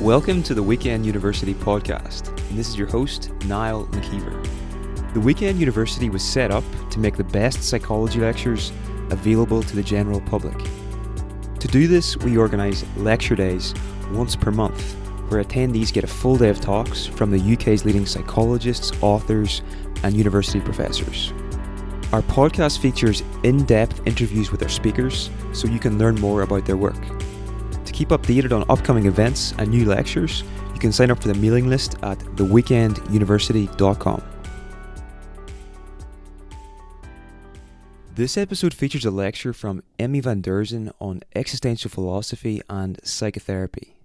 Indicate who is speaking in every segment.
Speaker 1: Welcome to the Weekend University podcast, and this is your host, Niall McKeever. The Weekend University was set up to make the best psychology lectures available to the general public. To do this, we organise lecture days once per month, where attendees get a full day of talks from the UK's leading psychologists, authors, and university professors. Our podcast features in depth interviews with our speakers so you can learn more about their work keep updated on upcoming events and new lectures, you can sign up for the mailing list at theweekenduniversity.com. This episode features a lecture from Emmy van Deurzen on existential philosophy and psychotherapy.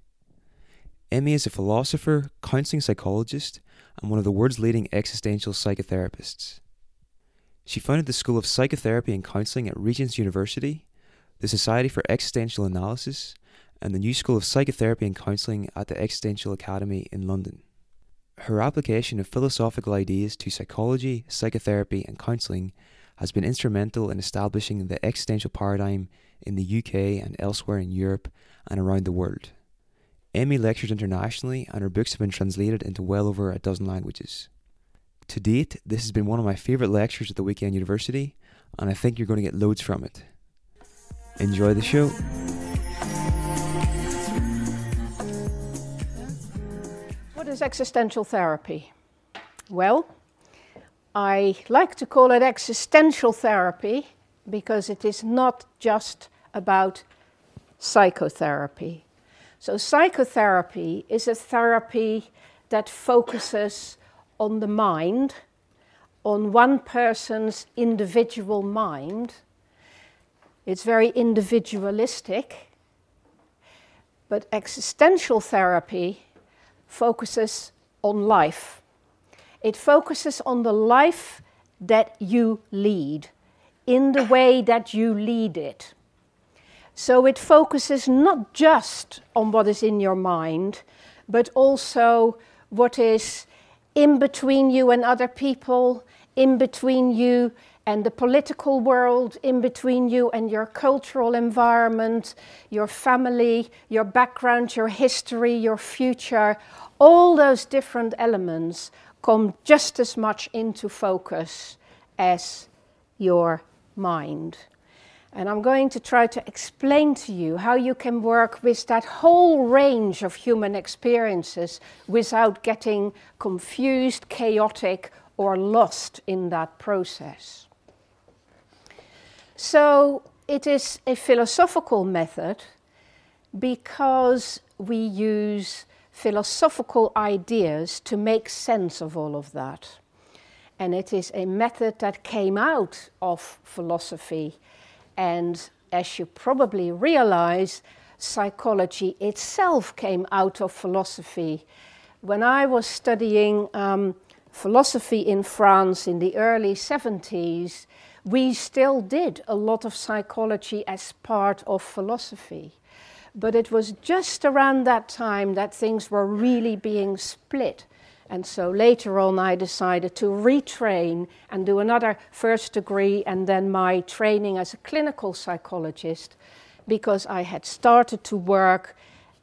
Speaker 1: Emmy is a philosopher, counseling psychologist, and one of the world's leading existential psychotherapists. She founded the School of Psychotherapy and Counseling at Regent's University, the Society for Existential Analysis, and the New School of Psychotherapy and Counselling at the Existential Academy in London. Her application of philosophical ideas to psychology, psychotherapy, and counselling has been instrumental in establishing the existential paradigm in the UK and elsewhere in Europe and around the world. Emmy lectures internationally, and her books have been translated into well over a dozen languages. To date, this has been one of my favourite lectures at the Weekend University, and I think you're going to get loads from it. Enjoy the show.
Speaker 2: What is existential therapy? Well, I like to call it existential therapy because it is not just about psychotherapy. So, psychotherapy is a therapy that focuses on the mind, on one person's individual mind. It's very individualistic. But existential therapy focuses on life. It focuses on the life that you lead, in the way that you lead it. So it focuses not just on what is in your mind, but also what is in between you and other people, in between you and the political world in between you and your cultural environment, your family, your background, your history, your future, all those different elements come just as much into focus as your mind. And I'm going to try to explain to you how you can work with that whole range of human experiences without getting confused, chaotic, or lost in that process. So, it is a philosophical method because we use philosophical ideas to make sense of all of that. And it is a method that came out of philosophy. And as you probably realize, psychology itself came out of philosophy. When I was studying um, philosophy in France in the early 70s, we still did a lot of psychology as part of philosophy. But it was just around that time that things were really being split. And so later on, I decided to retrain and do another first degree and then my training as a clinical psychologist because I had started to work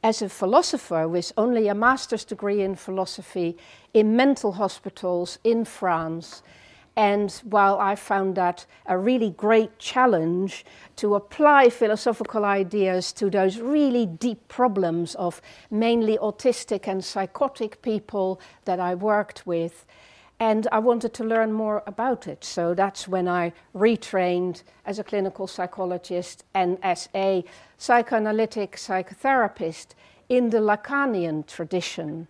Speaker 2: as a philosopher with only a master's degree in philosophy in mental hospitals in France and while I found that a really great challenge to apply philosophical ideas to those really deep problems of mainly autistic and psychotic people that I worked with, and I wanted to learn more about it. So that's when I retrained as a clinical psychologist and as a psychoanalytic psychotherapist in the Lacanian tradition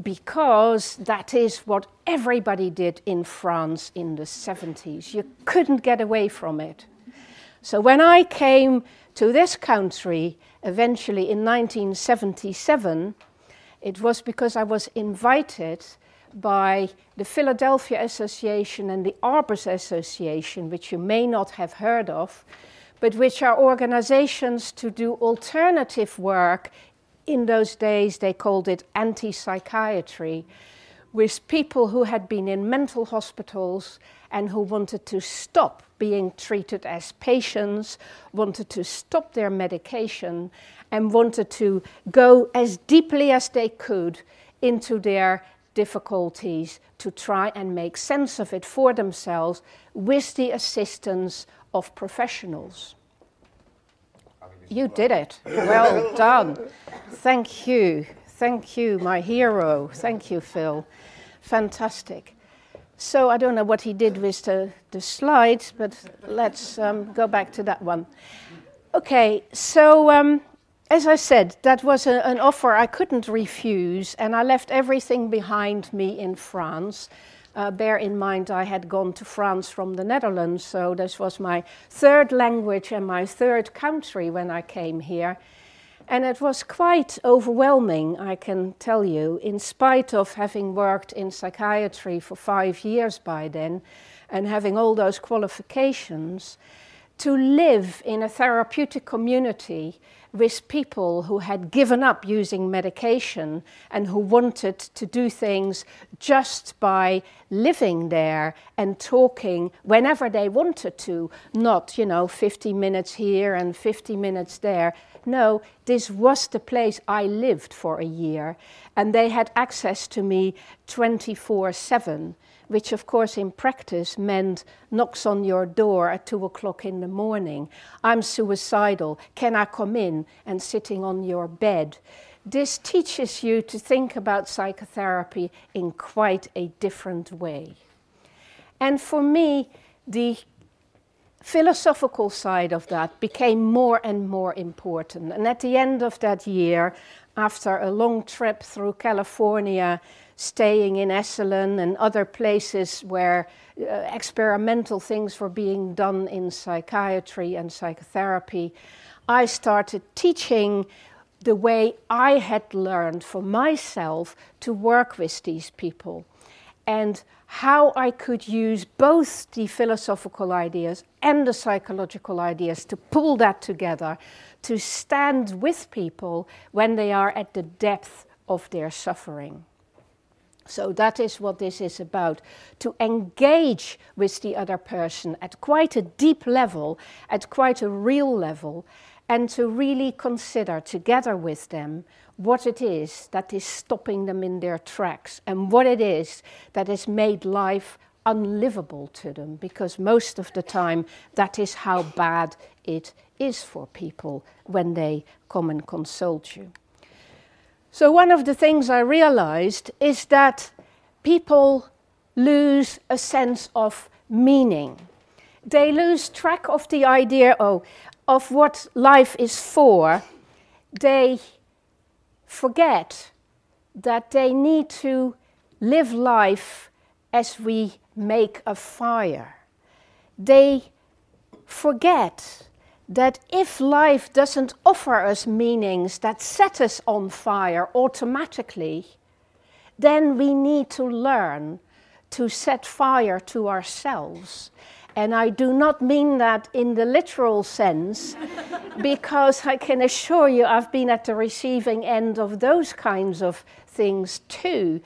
Speaker 2: because that is what everybody did in France in the 70s. You couldn't get away from it. So when I came to this country eventually in 1977, it was because I was invited by the Philadelphia Association and the Arbours Association, which you may not have heard of, but which are organizations to do alternative work in those days they called it anti psychiatry, with people who had been in mental hospitals and who wanted to stop being treated as patients, wanted to stop their medication, and wanted to go as deeply as they could into their difficulties to try and make sense of it for themselves with the assistance of professionals. You did it. Well done. Thank you. Thank you, my hero. Thank you, Phil. Fantastic. So I don't know what he did with the, the slides, but let's um, go back to that one. Okay, so um, as I said, that was a, an offer I couldn't refuse, and I left everything behind me in France. Uh, bear in mind, I had gone to France from the Netherlands, so this was my third language and my third country when I came here. And it was quite overwhelming, I can tell you, in spite of having worked in psychiatry for five years by then and having all those qualifications, to live in a therapeutic community with people who had given up using medication and who wanted to do things just by living there and talking whenever they wanted to, not, you know, 50 minutes here and 50 minutes there. No, this was the place I lived for a year, and they had access to me 24 7 which of course in practice meant knocks on your door at two o'clock in the morning. I'm suicidal. Can I come in? And sitting on your bed. This teaches you to think about psychotherapy in quite a different way. And for me, the philosophical side of that became more and more important. And at the end of that year, after a long trip through California, staying in Esalen and other places where uh, experimental things were being done in psychiatry and psychotherapy, I started teaching the way I had learned for myself to work with these people and how I could use both the philosophical ideas and the psychological ideas to pull that together to stand with people when they are at the depth of their suffering. So that is what this is about to engage with the other person at quite a deep level, at quite a real level, and to really consider together with them what it is that is stopping them in their tracks and what it is that has made life unlivable to them, because most of the time that is how bad it is for people when they come and consult you. So, one of the things I realized is that people lose a sense of meaning. They lose track of the idea oh, of what life is for. They forget that they need to live life as we make a fire. They forget that if life doesn't offer us meanings that set us on fire automatically, then we need to learn to set fire to ourselves. And I do not mean that in the literal sense, because I can assure you I've been at the receiving end of those kinds of things too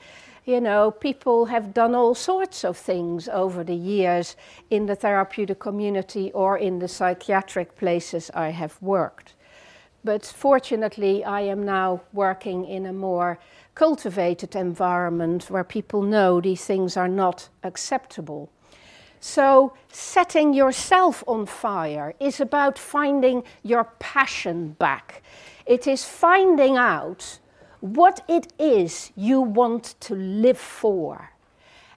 Speaker 2: you know, people have done all sorts of things over the years in the therapeutic community or in the psychiatric places I have worked. But fortunately, I am now working in a more cultivated environment where people know these things are not acceptable. So, setting yourself on fire is about finding your passion back. It is finding out what it is you want to live for.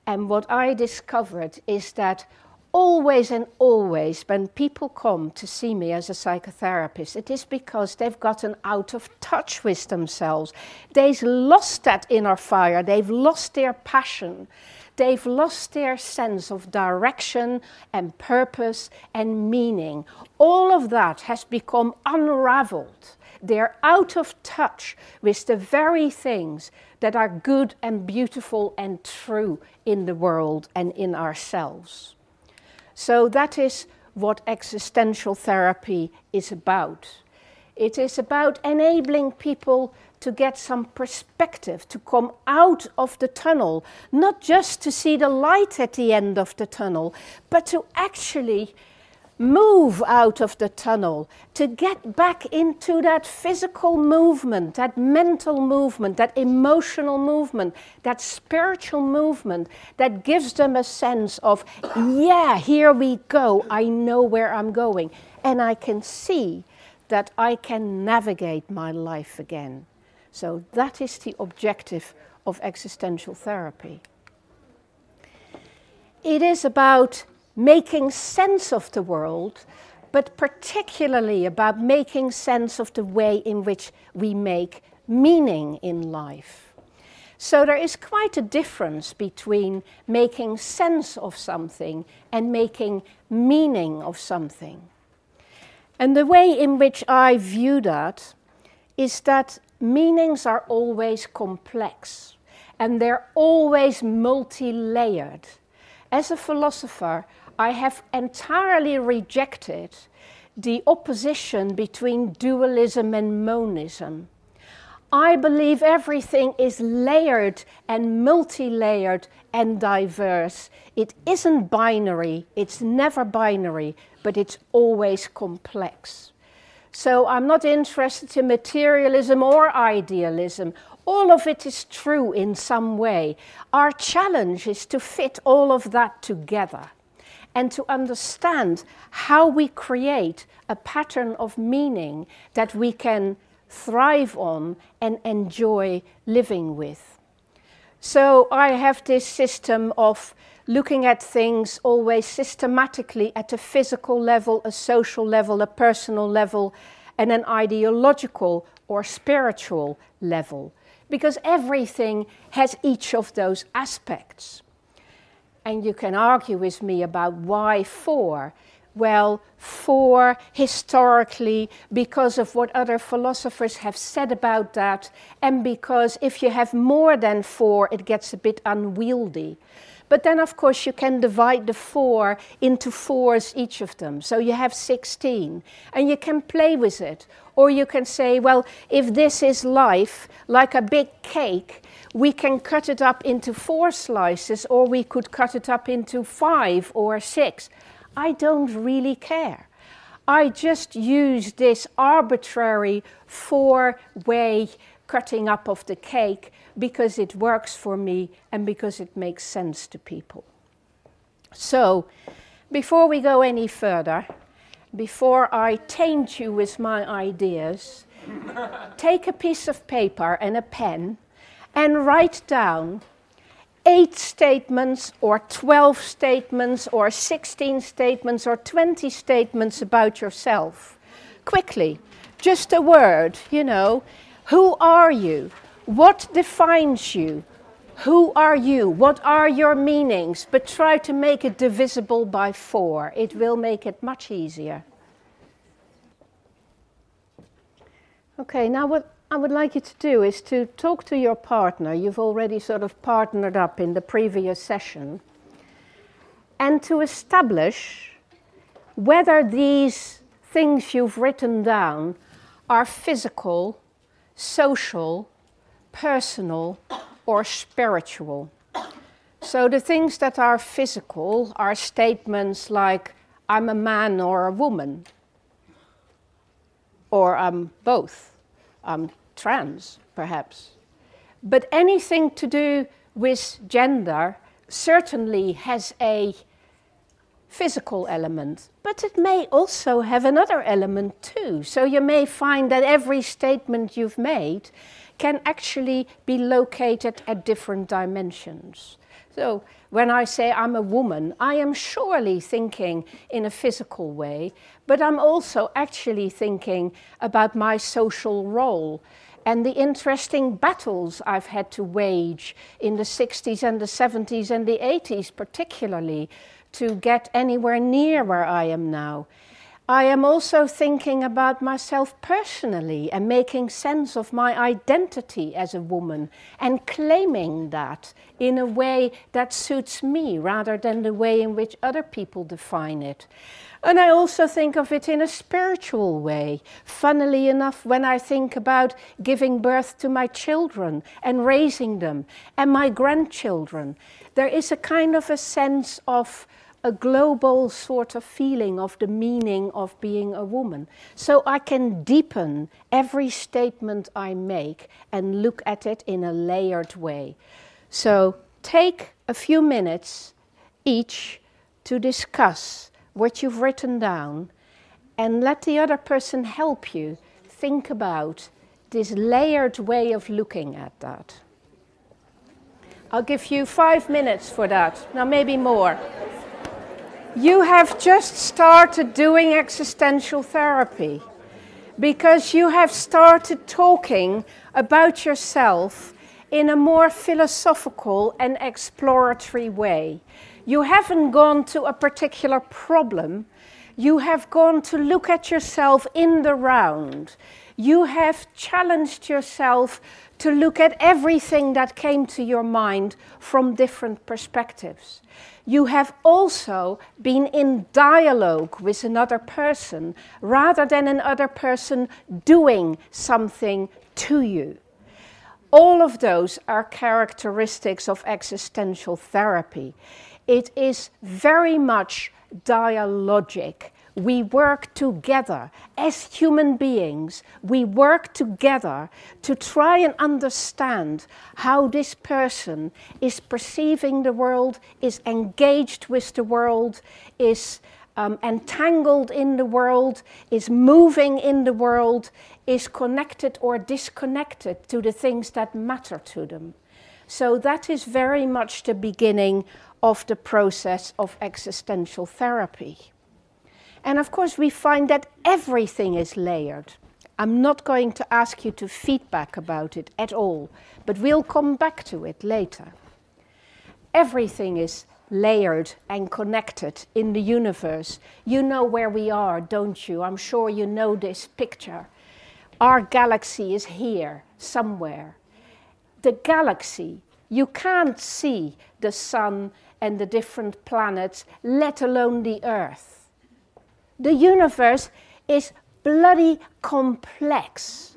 Speaker 2: And what I discovered is that always and always, when people come to see me as a psychotherapist, it is because they've gotten out of touch with themselves. They've lost that inner fire, they've lost their passion, they've lost their sense of direction and purpose and meaning. All of that has become unraveled. They're out of touch with the very things that are good and beautiful and true in the world and in ourselves. So that is what existential therapy is about. It is about enabling people to get some perspective, to come out of the tunnel, not just to see the light at the end of the tunnel, but to actually move out of the tunnel, to get back into that physical movement, that mental movement, that emotional movement, that spiritual movement that gives them a sense of, yeah, here we go, I know where I'm going, and I can see that I can navigate my life again. So that is the objective of existential therapy. It is about making sense of the world, but particularly about making sense of the way in which we make meaning in life. So there is quite a difference between making sense of something and making meaning of something. And the way in which I view that is that meanings are always complex and they're always multi layered. As a philosopher, I have entirely rejected the opposition between dualism and monism. I believe everything is layered and multi layered and diverse. It isn't binary, it's never binary, but it's always complex. So I'm not interested in materialism or idealism. All of it is true in some way. Our challenge is to fit all of that together and to understand how we create a pattern of meaning that we can thrive on and enjoy living with. So I have this system of looking at things always systematically at a physical level, a social level, a personal level, and an ideological or spiritual level. Because everything has each of those aspects. And you can argue with me about why four. Well, four historically, because of what other philosophers have said about that, and because if you have more than four, it gets a bit unwieldy. But then, of course, you can divide the four into fours each of them. So you have 16, and you can play with it. Or you can say, well, if this is life, like a big cake, we can cut it up into four slices, or we could cut it up into five or six. I don't really care. I just use this arbitrary four way cutting up of the cake because it works for me and because it makes sense to people. So, before we go any further, before I taint you with my ideas, take a piece of paper and a pen and write down eight statements, or 12 statements, or 16 statements, or 20 statements about yourself. Quickly, just a word, you know. Who are you? What defines you? Who are you? What are your meanings? But try to make it divisible by four. It will make it much easier. Okay, now what I would like you to do is to talk to your partner. You've already sort of partnered up in the previous session. And to establish whether these things you've written down are physical, social, personal, or spiritual. So the things that are physical are statements like, I'm a man or a woman, or I'm both. I'm trans, perhaps. But anything to do with gender certainly has a physical element, but it may also have another element too. So you may find that every statement you've made can actually be located at different dimensions. So when I say I'm a woman, I am surely thinking in a physical way, but I'm also actually thinking about my social role and the interesting battles I've had to wage in the 60s and the 70s and the 80s, particularly, to get anywhere near where I am now. I am also thinking about myself personally and making sense of my identity as a woman and claiming that in a way that suits me rather than the way in which other people define it. And I also think of it in a spiritual way. Funnily enough, when I think about giving birth to my children and raising them and my grandchildren, there is a kind of a sense of a global sort of feeling of the meaning of being a woman. So I can deepen every statement I make and look at it in a layered way. So take a few minutes each to discuss what you've written down and let the other person help you think about this layered way of looking at that. I'll give you five minutes for that, now maybe more. You have just started doing existential therapy because you have started talking about yourself in a more philosophical and exploratory way. You haven't gone to a particular problem, you have gone to look at yourself in the round. You have challenged yourself to look at everything that came to your mind from different perspectives you have also been in dialogue with another person rather than another person doing something to you. All of those are characteristics of existential therapy. It is very much dialogic we work together as human beings. We work together to try and understand how this person is perceiving the world, is engaged with the world, is um, entangled in the world, is moving in the world, is connected or disconnected to the things that matter to them. So that is very much the beginning of the process of existential therapy. And of course, we find that everything is layered. I'm not going to ask you to feedback about it at all, but we'll come back to it later. Everything is layered and connected in the universe. You know where we are, don't you? I'm sure you know this picture. Our galaxy is here somewhere. The galaxy, you can't see the sun and the different planets, let alone the Earth the universe is bloody complex.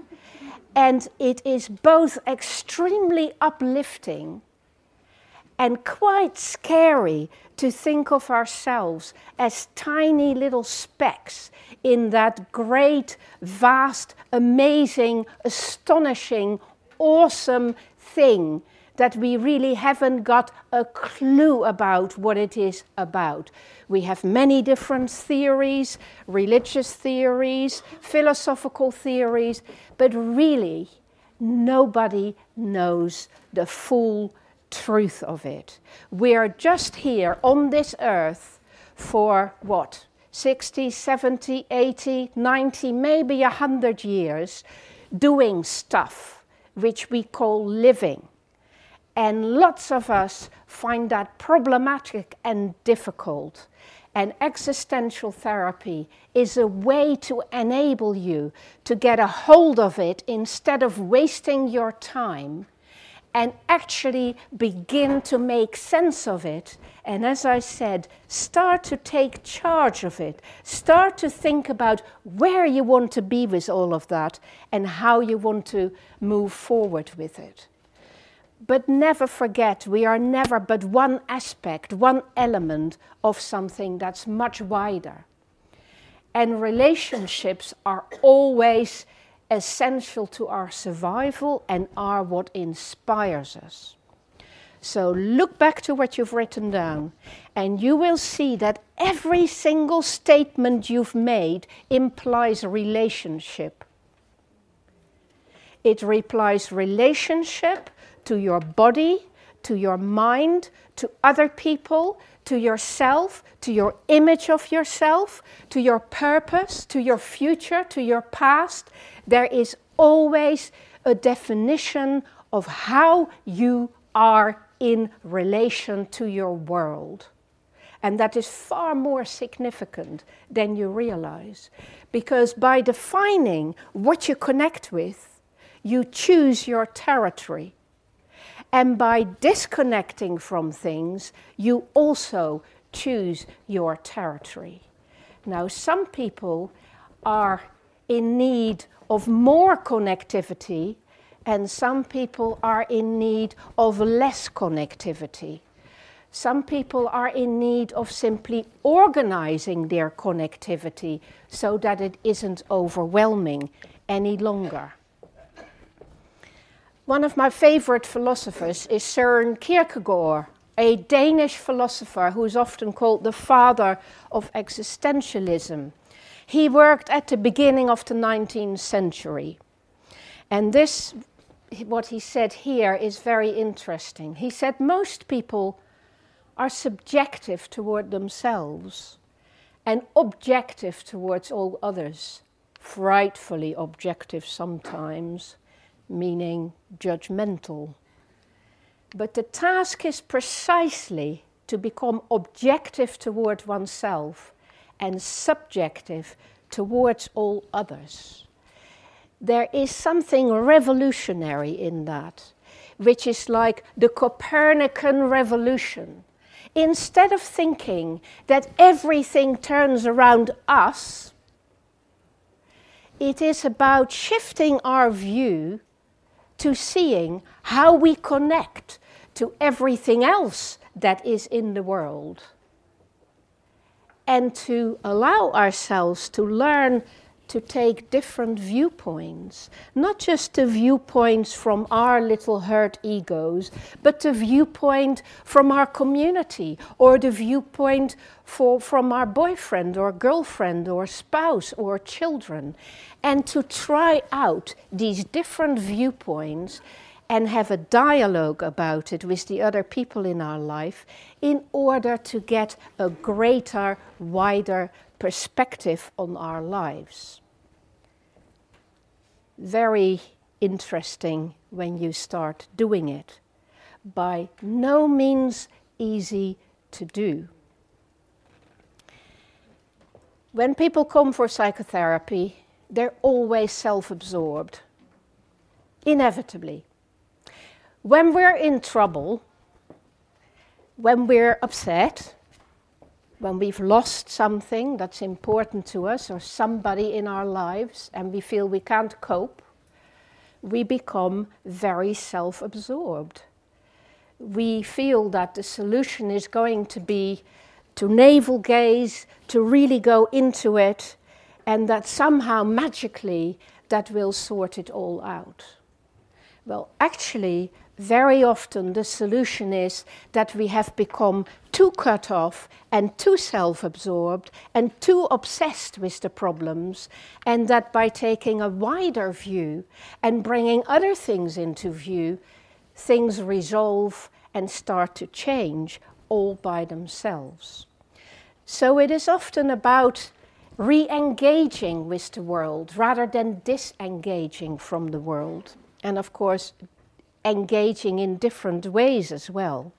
Speaker 2: And it is both extremely uplifting and quite scary to think of ourselves as tiny little specks in that great, vast, amazing, astonishing, awesome thing that we really haven't got a clue about what it is about. We have many different theories, religious theories, philosophical theories, but really nobody knows the full truth of it. We are just here on this earth for what? 60, 70, 80, 90, maybe 100 years doing stuff which we call living. And lots of us find that problematic and difficult. And existential therapy is a way to enable you to get a hold of it instead of wasting your time and actually begin to make sense of it. And as I said, start to take charge of it. Start to think about where you want to be with all of that and how you want to move forward with it. But never forget, we are never but one aspect, one element of something that's much wider. And relationships are always essential to our survival and are what inspires us. So look back to what you've written down, and you will see that every single statement you've made implies a relationship. It implies relationship to your body, to your mind, to other people, to yourself, to your image of yourself, to your purpose, to your future, to your past. There is always a definition of how you are in relation to your world. And that is far more significant than you realize. Because by defining what you connect with, you choose your territory. And by disconnecting from things, you also choose your territory. Now, some people are in need of more connectivity, and some people are in need of less connectivity. Some people are in need of simply organizing their connectivity so that it isn't overwhelming any longer. One of my favorite philosophers is Søren Kierkegaard, a Danish philosopher who is often called the father of existentialism. He worked at the beginning of the 19th century. And this, what he said here, is very interesting. He said most people are subjective toward themselves and objective towards all others, frightfully objective sometimes, meaning judgmental. But the task is precisely to become objective toward oneself and subjective towards all others. There is something revolutionary in that, which is like the Copernican revolution. Instead of thinking that everything turns around us, it is about shifting our view to seeing how we connect to everything else that is in the world. And to allow ourselves to learn to take different viewpoints, not just the viewpoints from our little hurt egos, but the viewpoint from our community or the viewpoint for, from our boyfriend or girlfriend or spouse or children, and to try out these different viewpoints and have a dialogue about it with the other people in our life in order to get a greater, wider perspective on our lives. Very interesting when you start doing it. By no means easy to do. When people come for psychotherapy, they're always self absorbed, inevitably. When we're in trouble, when we're upset, when we've lost something that's important to us or somebody in our lives and we feel we can't cope, we become very self absorbed. We feel that the solution is going to be to navel gaze, to really go into it, and that somehow magically that will sort it all out. Well, actually, very often the solution is that we have become too cut off and too self absorbed and too obsessed with the problems, and that by taking a wider view and bringing other things into view, things resolve and start to change all by themselves. So it is often about re engaging with the world rather than disengaging from the world. And of course, engaging in different ways as well.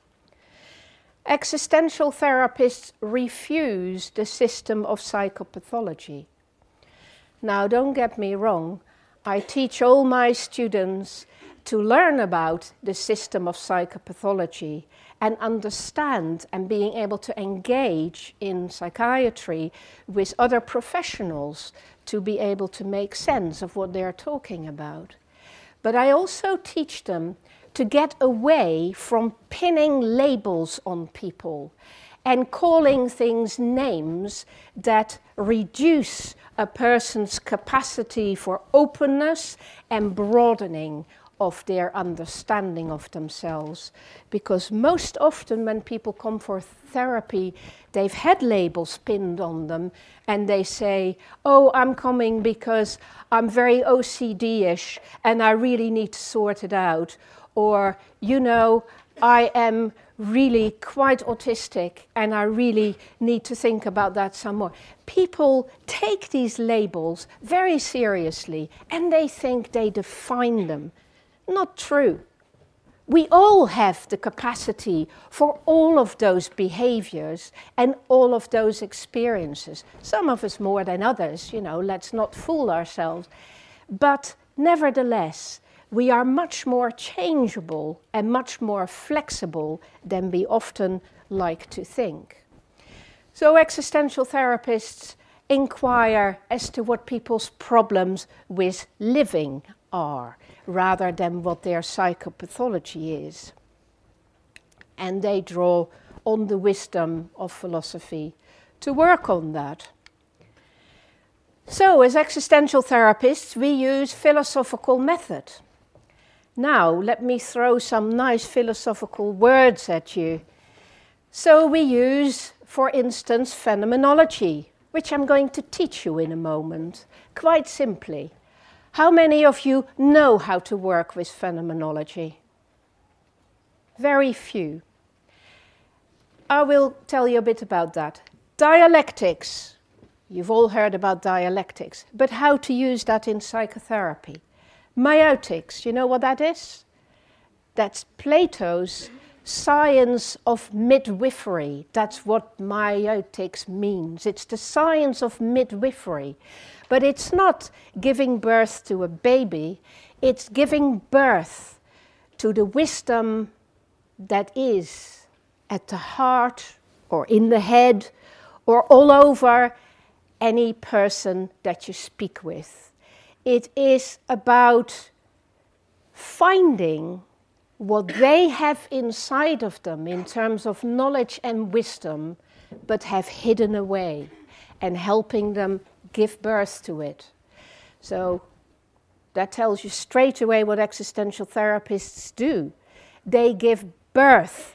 Speaker 2: Existential therapists refuse the system of psychopathology. Now, don't get me wrong, I teach all my students to learn about the system of psychopathology and understand and being able to engage in psychiatry with other professionals to be able to make sense of what they're talking about. But I also teach them to get away from pinning labels on people and calling things names that reduce a person's capacity for openness and broadening of their understanding of themselves. Because most often, when people come for therapy, they've had labels pinned on them and they say, Oh, I'm coming because I'm very OCD ish and I really need to sort it out. Or, you know, I am really quite autistic and I really need to think about that some more. People take these labels very seriously and they think they define them. Not true. we all have the capacity for all of those behaviors and all of those experiences. Some of us more than others, you know, let's not fool ourselves. But nevertheless, we are much more changeable and much more flexible than we often like to think. So, existential therapists inquire as to what people's problems with living are rather than what their psychopathology is. And they draw on the wisdom of philosophy to work on that. So, as existential therapists, we use philosophical method. Now, let me throw some nice philosophical words at you. So, we use, for instance, phenomenology, which I'm going to teach you in a moment, quite simply. How many of you know how to work with phenomenology? Very few. I will tell you a bit about that. Dialectics. You've all heard about dialectics, but how to use that in psychotherapy. Maieutics, you know what that is? That's Plato's science of midwifery. That's what maieutics means. It's the science of midwifery. But it's not giving birth to a baby, it's giving birth to the wisdom that is at the heart or in the head or all over any person that you speak with. It is about finding what they have inside of them in terms of knowledge and wisdom, but have hidden away, and helping them give birth to it. So that tells you straight away what existential therapists do. They give birth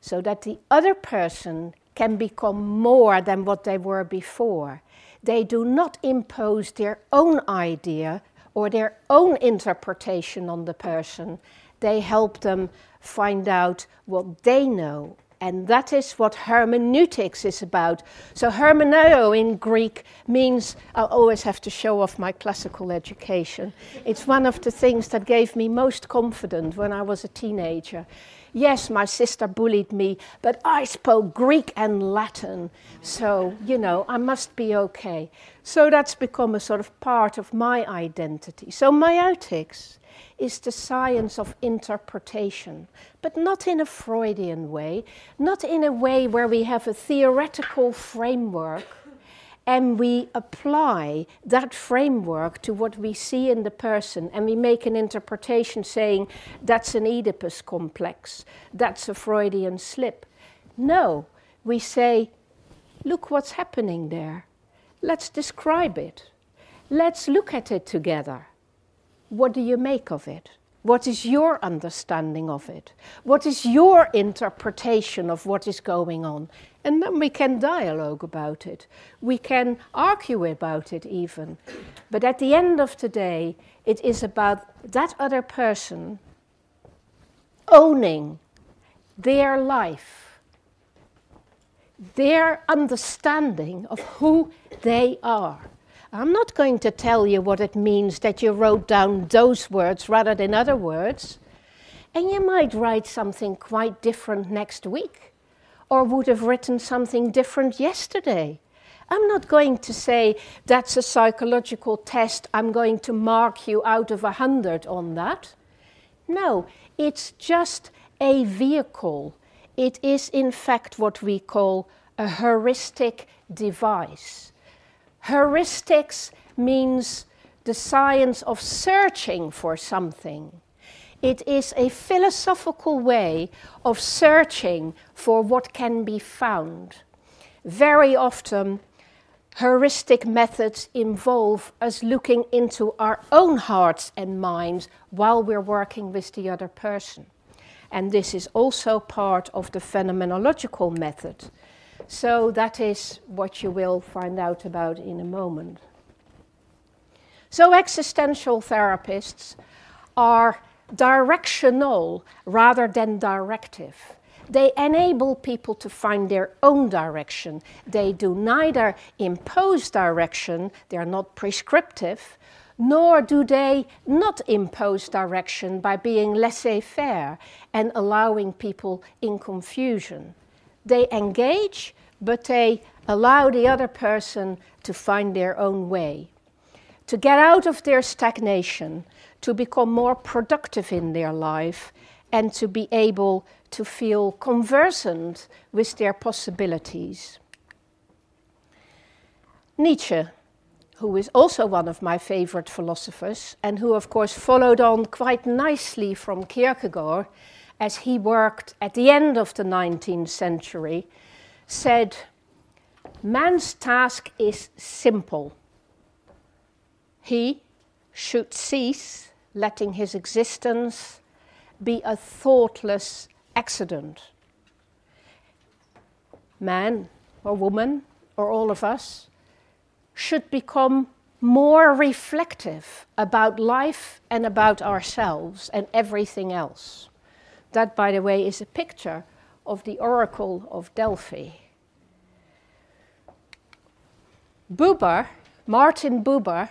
Speaker 2: so that the other person can become more than what they were before. They do not impose their own idea or their own interpretation on the person. They help them find out what they know and that is what hermeneutics is about. So, hermeneo in Greek means I always have to show off my classical education. It's one of the things that gave me most confidence when I was a teenager. Yes, my sister bullied me, but I spoke Greek and Latin. So, you know, I must be okay. So, that's become a sort of part of my identity. So, maieutics is the science of interpretation, but not in a Freudian way, not in a way where we have a theoretical framework and we apply that framework to what we see in the person and we make an interpretation saying that's an Oedipus complex, that's a Freudian slip. No, we say, look what's happening there. Let's describe it. Let's look at it together. What do you make of it? What is your understanding of it? What is your interpretation of what is going on? And then we can dialogue about it. We can argue about it even. But at the end of the day, it is about that other person owning their life, their understanding of who they are. I'm not going to tell you what it means that you wrote down those words rather than other words. And you might write something quite different next week, or would have written something different yesterday. I'm not going to say that's a psychological test, I'm going to mark you out of a hundred on that. No, it's just a vehicle. It is, in fact, what we call a heuristic device. Heuristics means the science of searching for something. It is a philosophical way of searching for what can be found. Very often, heuristic methods involve us looking into our own hearts and minds while we're working with the other person. And this is also part of the phenomenological method. So that is what you will find out about in a moment. So existential therapists are directional rather than directive. They enable people to find their own direction. They do neither impose direction, they are not prescriptive, nor do they not impose direction by being laissez faire and allowing people in confusion. They engage, but they allow the other person to find their own way, to get out of their stagnation, to become more productive in their life, and to be able to feel conversant with their possibilities. Nietzsche who is also one of my favorite philosophers, and who, of course, followed on quite nicely from Kierkegaard as he worked at the end of the 19th century, said, Man's task is simple. He should cease letting his existence be a thoughtless accident. Man or woman, or all of us, should become more reflective about life and about ourselves and everything else. That, by the way, is a picture of the Oracle of Delphi. Buber, Martin Buber,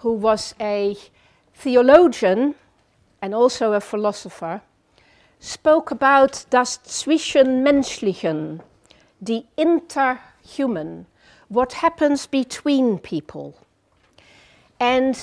Speaker 2: who was a theologian and also a philosopher, spoke about das Zwischenmenschlichen, the interhuman, what happens between people. And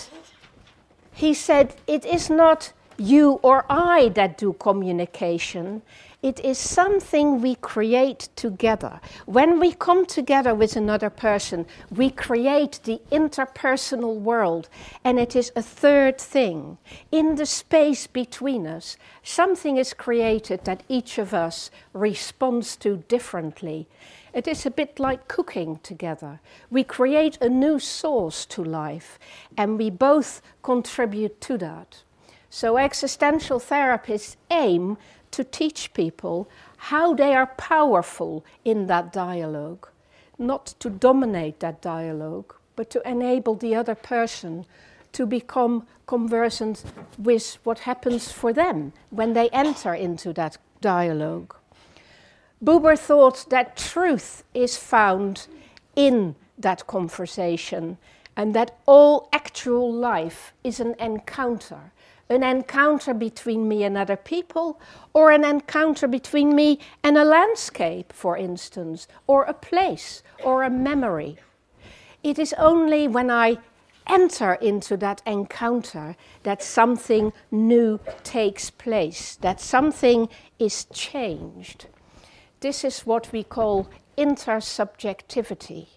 Speaker 2: he said, It is not you or I that do communication. It is something we create together. When we come together with another person, we create the interpersonal world, and it is a third thing. In the space between us, something is created that each of us responds to differently. It is a bit like cooking together. We create a new sauce to life, and we both contribute to that. So, existential therapists aim to teach people how they are powerful in that dialogue, not to dominate that dialogue, but to enable the other person to become conversant with what happens for them when they enter into that dialogue. Buber thought that truth is found in that conversation and that all actual life is an encounter. An encounter between me and other people, or an encounter between me and a landscape, for instance, or a place, or a memory. It is only when I enter into that encounter that something new takes place, that something is changed. This is what we call intersubjectivity.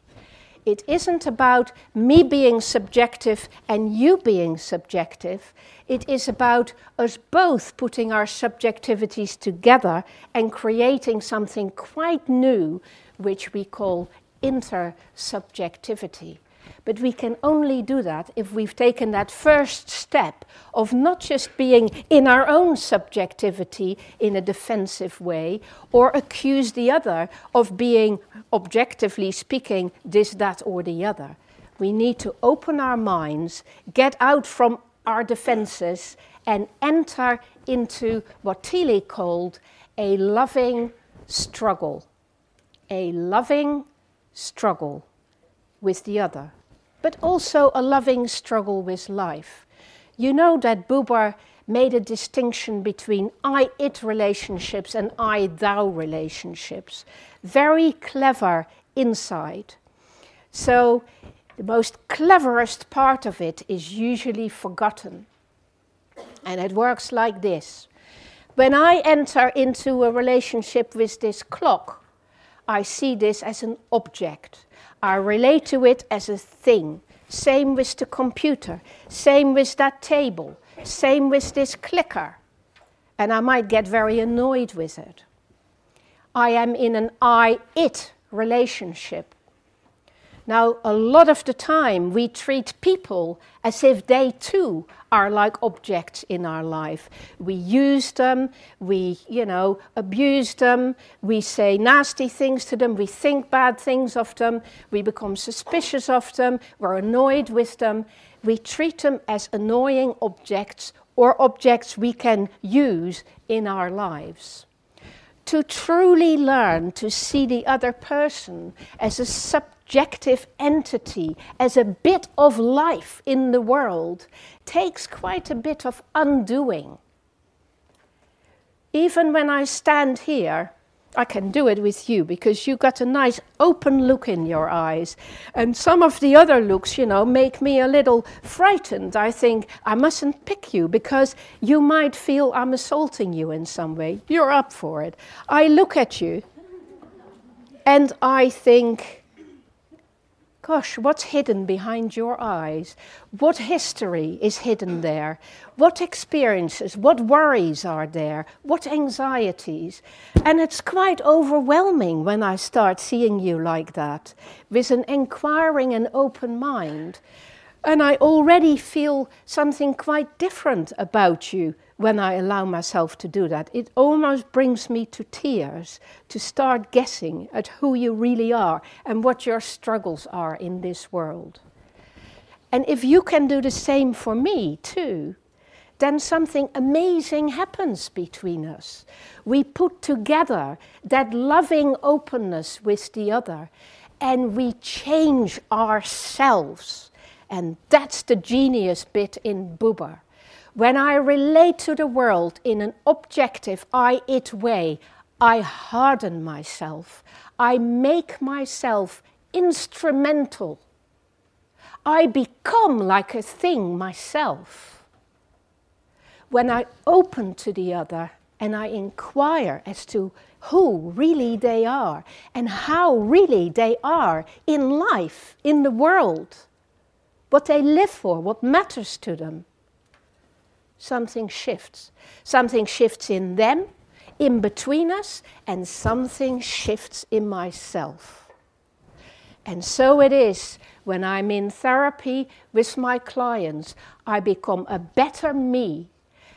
Speaker 2: It isn't about me being subjective and you being subjective. It is about us both putting our subjectivities together and creating something quite new, which we call intersubjectivity. But we can only do that if we've taken that first step of not just being in our own subjectivity in a defensive way or accuse the other of being, objectively speaking, this, that, or the other. We need to open our minds, get out from our defenses, and enter into what Thiele called a loving struggle. A loving struggle with the other but also a loving struggle with life. You know that Buber made a distinction between I it relationships and I thou relationships. Very clever insight. So, the most cleverest part of it is usually forgotten. And it works like this When I enter into a relationship with this clock, I see this as an object. I relate to it as a thing. Same with the computer. Same with that table. Same with this clicker. And I might get very annoyed with it. I am in an I it relationship. Now, a lot of the time, we treat people as if they too are like objects in our life. We use them, we, you know, abuse them, we say nasty things to them, we think bad things of them, we become suspicious of them, we're annoyed with them. We treat them as annoying objects or objects we can use in our lives. To truly learn to see the other person as a sub subjective entity as a bit of life in the world takes quite a bit of undoing. Even when I stand here, I can do it with you because you've got a nice open look in your eyes. And some of the other looks, you know, make me a little frightened. I think I mustn't pick you because you might feel I'm assaulting you in some way. You're up for it. I look at you and I think, Gosh, what's hidden behind your eyes? What history is hidden there? What experiences, what worries are there? What anxieties? And it's quite overwhelming when I start seeing you like that, with an inquiring and open mind. And I already feel something quite different about you when I allow myself to do that. It almost brings me to tears to start guessing at who you really are and what your struggles are in this world. And if you can do the same for me too, then something amazing happens between us. We put together that loving openness with the other and we change ourselves. And that's the genius bit in Buber when I relate to the world in an objective I it way, I harden myself. I make myself instrumental. I become like a thing myself. When I open to the other and I inquire as to who really they are and how really they are in life, in the world, what they live for, what matters to them something shifts. Something shifts in them, in between us, and something shifts in myself. And so it is when I'm in therapy with my clients, I become a better me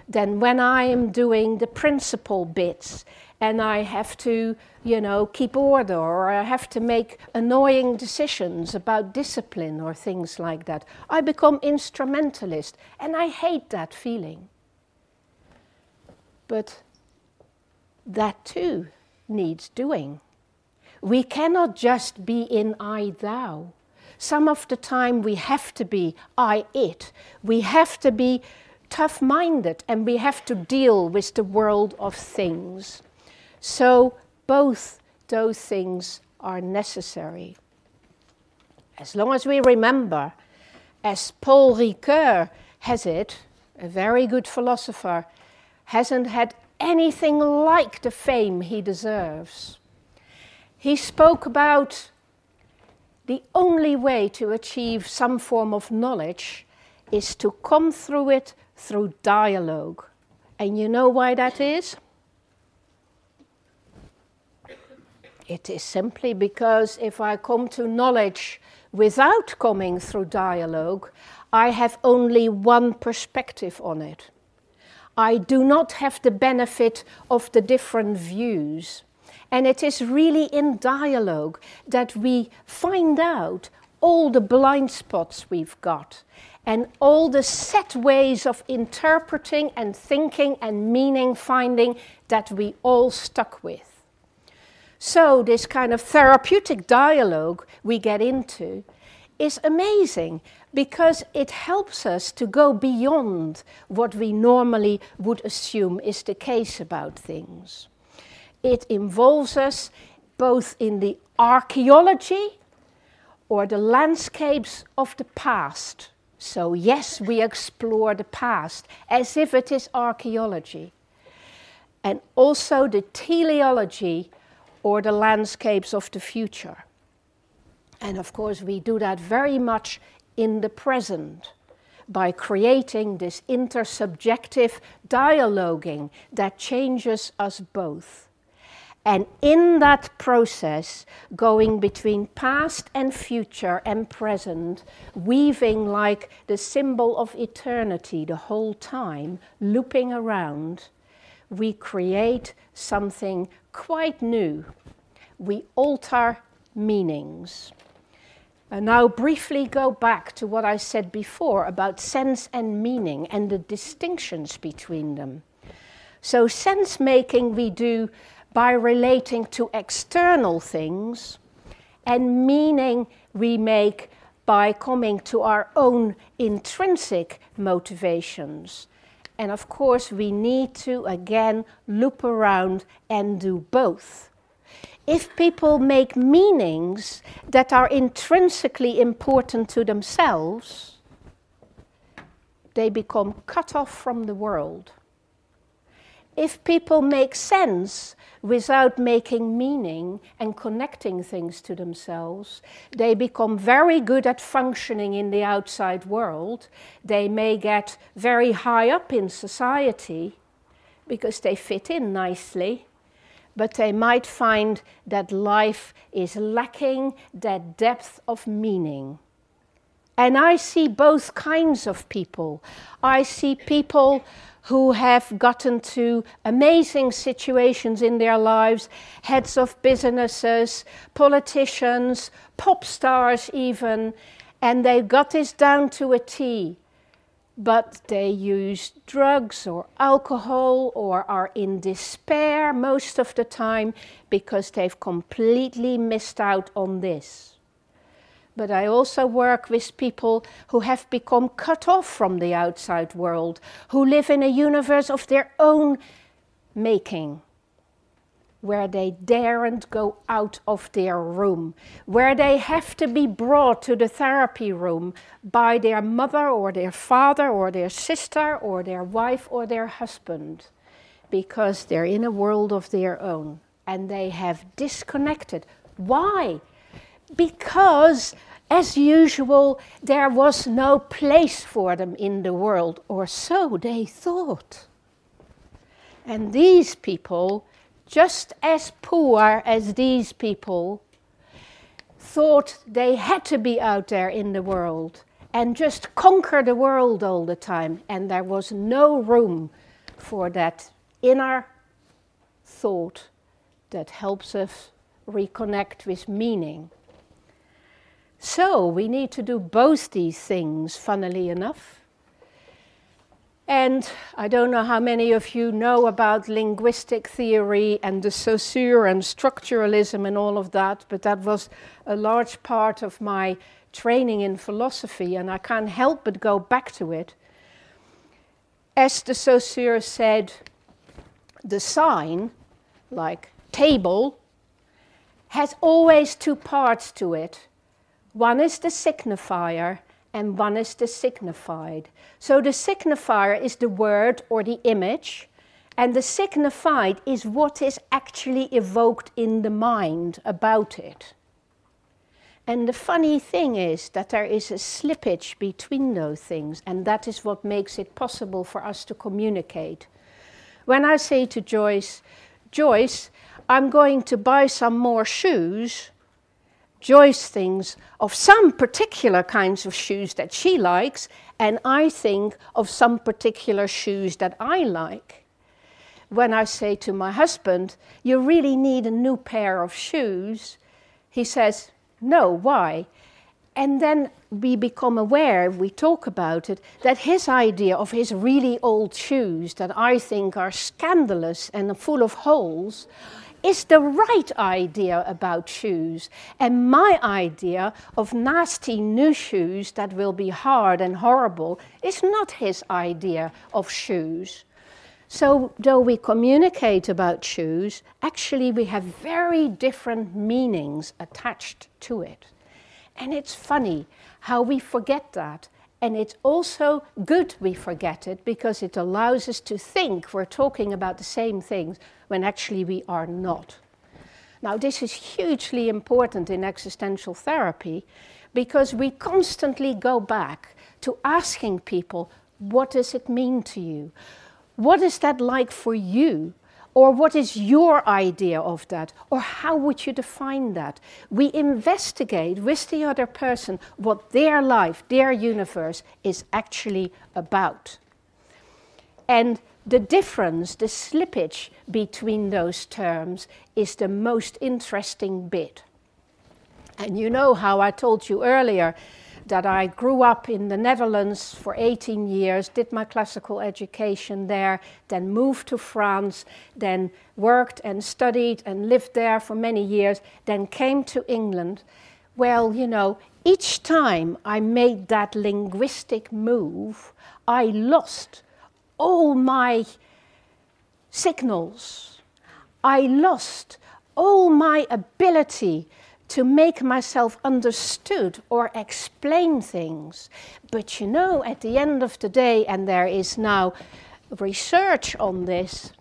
Speaker 2: than when I am doing the principal bits and I have to, you know, keep order or I have to make annoying decisions about discipline or things like that. I become instrumentalist and I hate that feeling. But that too needs doing. We cannot just be in I thou. Some of the time we have to be I it. We have to be tough minded and we have to deal with the world of things. So both those things are necessary. As long as we remember, as Paul Ricoeur has it, a very good philosopher, hasn't had anything like the fame he deserves. He spoke about the only way to achieve some form of knowledge is to come through it through dialogue. And you know why that is? It is simply because if I come to knowledge without coming through dialogue, I have only one perspective on it. I do not have the benefit of the different views. And it is really in dialogue that we find out all the blind spots we've got and all the set ways of interpreting and thinking and meaning finding that we all stuck with. So, this kind of therapeutic dialogue we get into is amazing because it helps us to go beyond what we normally would assume is the case about things. It involves us both in the archaeology or the landscapes of the past. So, yes, we explore the past as if it is archaeology. And also the teleology or the landscapes of the future. And of course, we do that very much in the present by creating this intersubjective dialoguing that changes us both. And in that process, going between past and future and present, weaving like the symbol of eternity the whole time, looping around, we create something quite new. We alter meanings. And now, briefly go back to what I said before about sense and meaning and the distinctions between them. So, sense making we do by relating to external things, and meaning we make by coming to our own intrinsic motivations. And of course, we need to again loop around and do both. If people make meanings that are intrinsically important to themselves, they become cut off from the world. If people make sense without making meaning and connecting things to themselves, they become very good at functioning in the outside world. They may get very high up in society because they fit in nicely, but they might find that life is lacking that depth of meaning. And I see both kinds of people. I see people who have gotten to amazing situations in their lives heads of businesses, politicians, pop stars, even and they got this down to a T. But they use drugs or alcohol or are in despair most of the time because they've completely missed out on this but I also work with people who have become cut off from the outside world, who live in a universe of their own making, where they daren't go out of their room, where they have to be brought to the therapy room by their mother or their father or their sister or their wife or their husband, because they're in a world of their own and they have disconnected. Why? Because as usual, there was no place for them in the world, or so they thought. And these people, just as poor as these people, thought they had to be out there in the world and just conquer the world all the time. And there was no room for that inner thought that helps us reconnect with meaning. So we need to do both these things, funnily enough. And I don't know how many of you know about linguistic theory and de Saussure and structuralism and all of that, but that was a large part of my training in philosophy, and I can't help but go back to it. As de Saussure said, the sign, like table, has always two parts to it one is the signifier and one is the signified. So the signifier is the word or the image, and the signified is what is actually evoked in the mind about it. And the funny thing is that there is a slippage between those things, and that is what makes it possible for us to communicate. When I say to Joyce, Joyce, I'm going to buy some more shoes, Joyce thinks of some particular kinds of shoes that she likes, and I think of some particular shoes that I like. When I say to my husband, You really need a new pair of shoes, he says, No, why? And then we become aware, we talk about it, that his idea of his really old shoes that I think are scandalous and full of holes is the right idea about shoes. And my idea of nasty new shoes that will be hard and horrible is not his idea of shoes. So, though we communicate about shoes, actually we have very different meanings attached to it. And it's funny how we forget that. And it's also good we forget it because it allows us to think we're talking about the same things when actually we are not. Now, this is hugely important in existential therapy because we constantly go back to asking people, what does it mean to you? What is that like for you? Or what is your idea of that? Or how would you define that? We investigate with the other person what their life, their universe is actually about. And the difference, the slippage between those terms is the most interesting bit. And you know how I told you earlier that I grew up in the Netherlands for 18 years, did my classical education there, then moved to France, then worked and studied and lived there for many years, then came to England. Well, you know, each time I made that linguistic move, I lost all my signals. I lost all my ability to make myself understood or explain things. But you know, at the end of the day, and there is now research on this,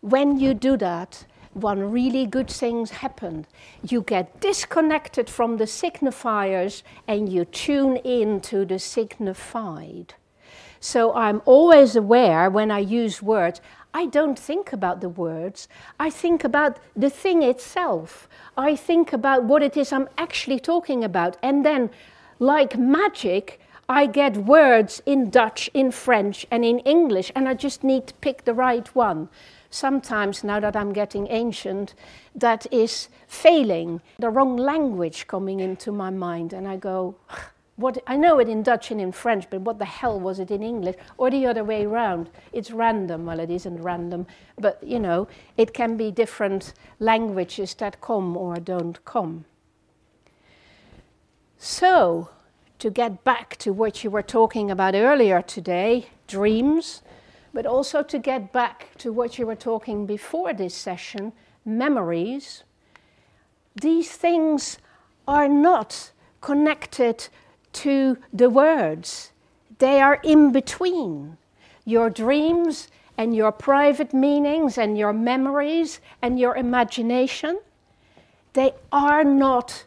Speaker 2: when you do that, one really good thing happens. You get disconnected from the signifiers and you tune in to the signified. So I'm always aware when I use words, I don't think about the words, I think about the thing itself. I think about what it is I'm actually talking about. And then, like magic, I get words in Dutch, in French, and in English, and I just need to pick the right one. Sometimes, now that I'm getting ancient, that is failing, the wrong language coming into my mind, and I go, what, I know it in Dutch and in French, but what the hell was it in English? Or the other way around. It's random. Well, it isn't random, but you know, it can be different languages that come or don't come. So, to get back to what you were talking about earlier today dreams, but also to get back to what you were talking before this session memories. These things are not connected to the words. They are in between. Your dreams and your private meanings and your memories and your imagination, they are not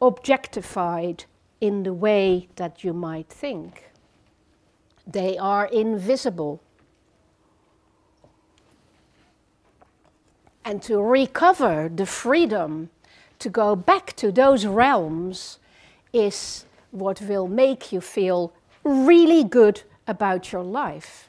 Speaker 2: objectified in the way that you might think. They are invisible. And to recover the freedom to go back to those realms is what will make you feel really good about your life.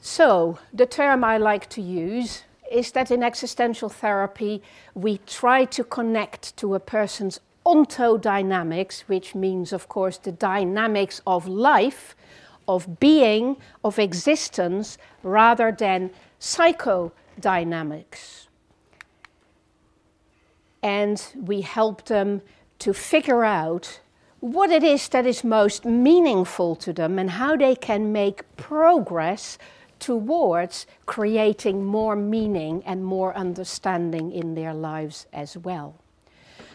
Speaker 2: So, the term I like to use is that in existential therapy, we try to connect to a person's ontodynamics, which means, of course, the dynamics of life, of being, of existence, rather than psychodynamics. And we help them to figure out what it is that is most meaningful to them and how they can make progress towards creating more meaning and more understanding in their lives as well.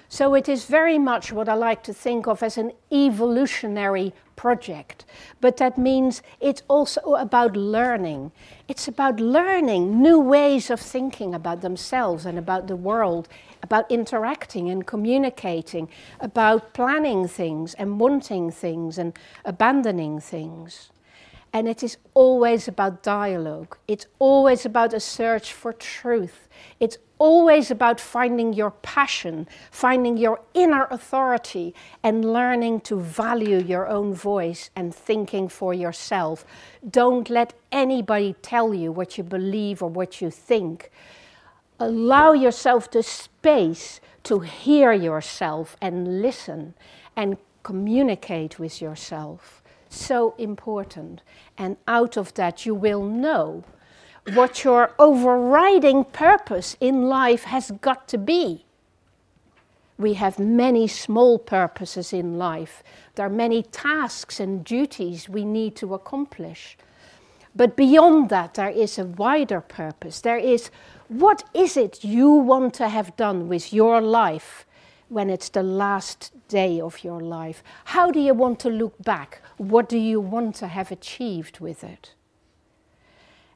Speaker 2: So it is very much what I like to think of as an evolutionary project. But that means it's also about learning. It's about learning new ways of thinking about themselves and about the world about interacting and communicating, about planning things and wanting things and abandoning things. And it is always about dialogue. It's always about a search for truth. It's always about finding your passion, finding your inner authority, and learning to value your own voice and thinking for yourself. Don't let anybody tell you what you believe or what you think allow yourself the space to hear yourself and listen and communicate with yourself. So important. And out of that, you will know what your overriding purpose in life has got to be. We have many small purposes in life. There are many tasks and duties we need to accomplish. But beyond that, there is a wider purpose. There is what is it you want to have done with your life when it's the last day of your life? How do you want to look back? What do you want to have achieved with it?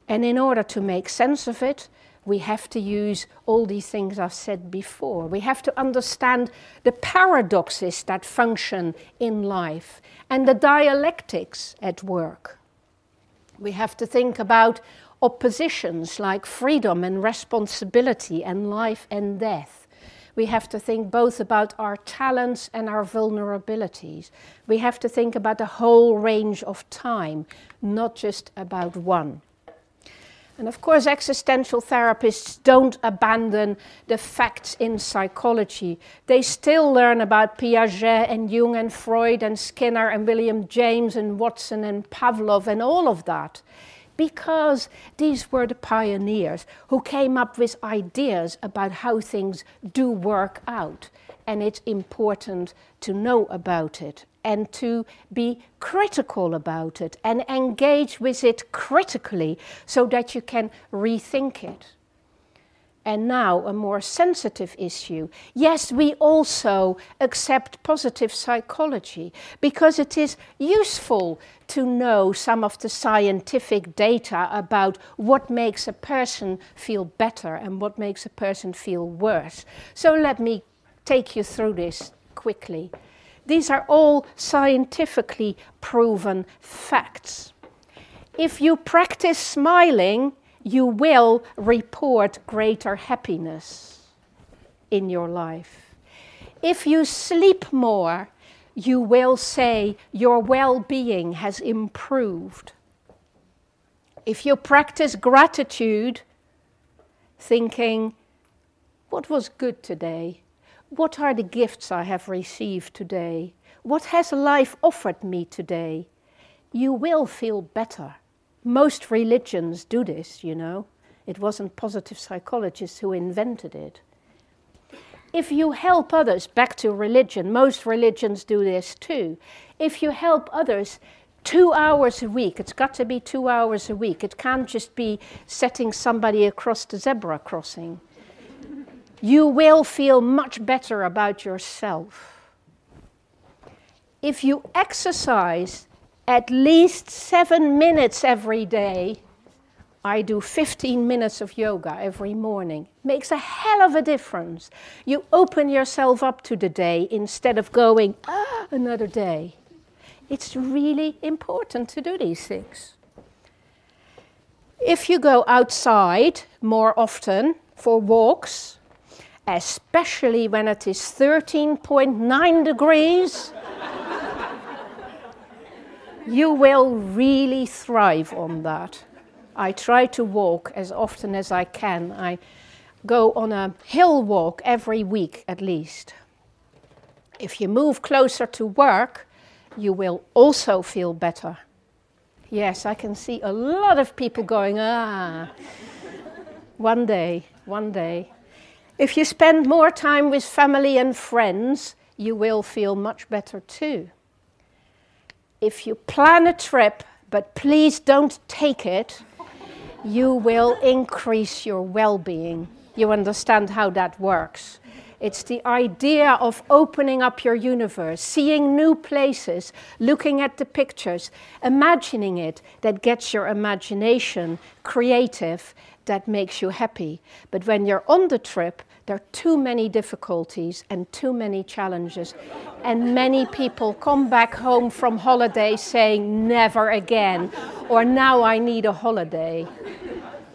Speaker 2: And in order to make sense of it, we have to use all these things I've said before. We have to understand the paradoxes that function in life and the dialectics at work. We have to think about oppositions like freedom and responsibility and life and death. We have to think both about our talents and our vulnerabilities. We have to think about the whole range of time, not just about one. And of course, existential therapists don't abandon the facts in psychology. They still learn about Piaget and Jung and Freud and Skinner and William James and Watson and Pavlov and all of that. Because these were the pioneers who came up with ideas about how things do work out. And it's important to know about it and to be critical about it and engage with it critically so that you can rethink it. And now, a more sensitive issue. Yes, we also accept positive psychology because it is useful to know some of the scientific data about what makes a person feel better and what makes a person feel worse. So, let me take you through this quickly. These are all scientifically proven facts. If you practice smiling, you will report greater happiness in your life. If you sleep more, you will say your well being has improved. If you practice gratitude, thinking, what was good today? What are the gifts I have received today? What has life offered me today? You will feel better. Most religions do this, you know. It wasn't positive psychologists who invented it. If you help others, back to religion, most religions do this too. If you help others two hours a week, it's got to be two hours a week, it can't just be setting somebody across the zebra crossing you will feel much better about yourself. If you exercise at least seven minutes every day, I do 15 minutes of yoga every morning. Makes a hell of a difference. You open yourself up to the day instead of going, ah, another day. It's really important to do these things. If you go outside more often for walks, especially when it is 13.9 degrees, you will really thrive on that. I try to walk as often as I can. I go on a hill walk every week at least. If you move closer to work, you will also feel better. Yes, I can see a lot of people going, ah, one day, one day. If you spend more time with family and friends, you will feel much better too. If you plan a trip, but please don't take it, you will increase your well being. You understand how that works. It's the idea of opening up your universe, seeing new places, looking at the pictures, imagining it that gets your imagination creative that makes you happy. But when you're on the trip, there are too many difficulties and too many challenges. And many people come back home from holiday saying, never again, or now I need a holiday.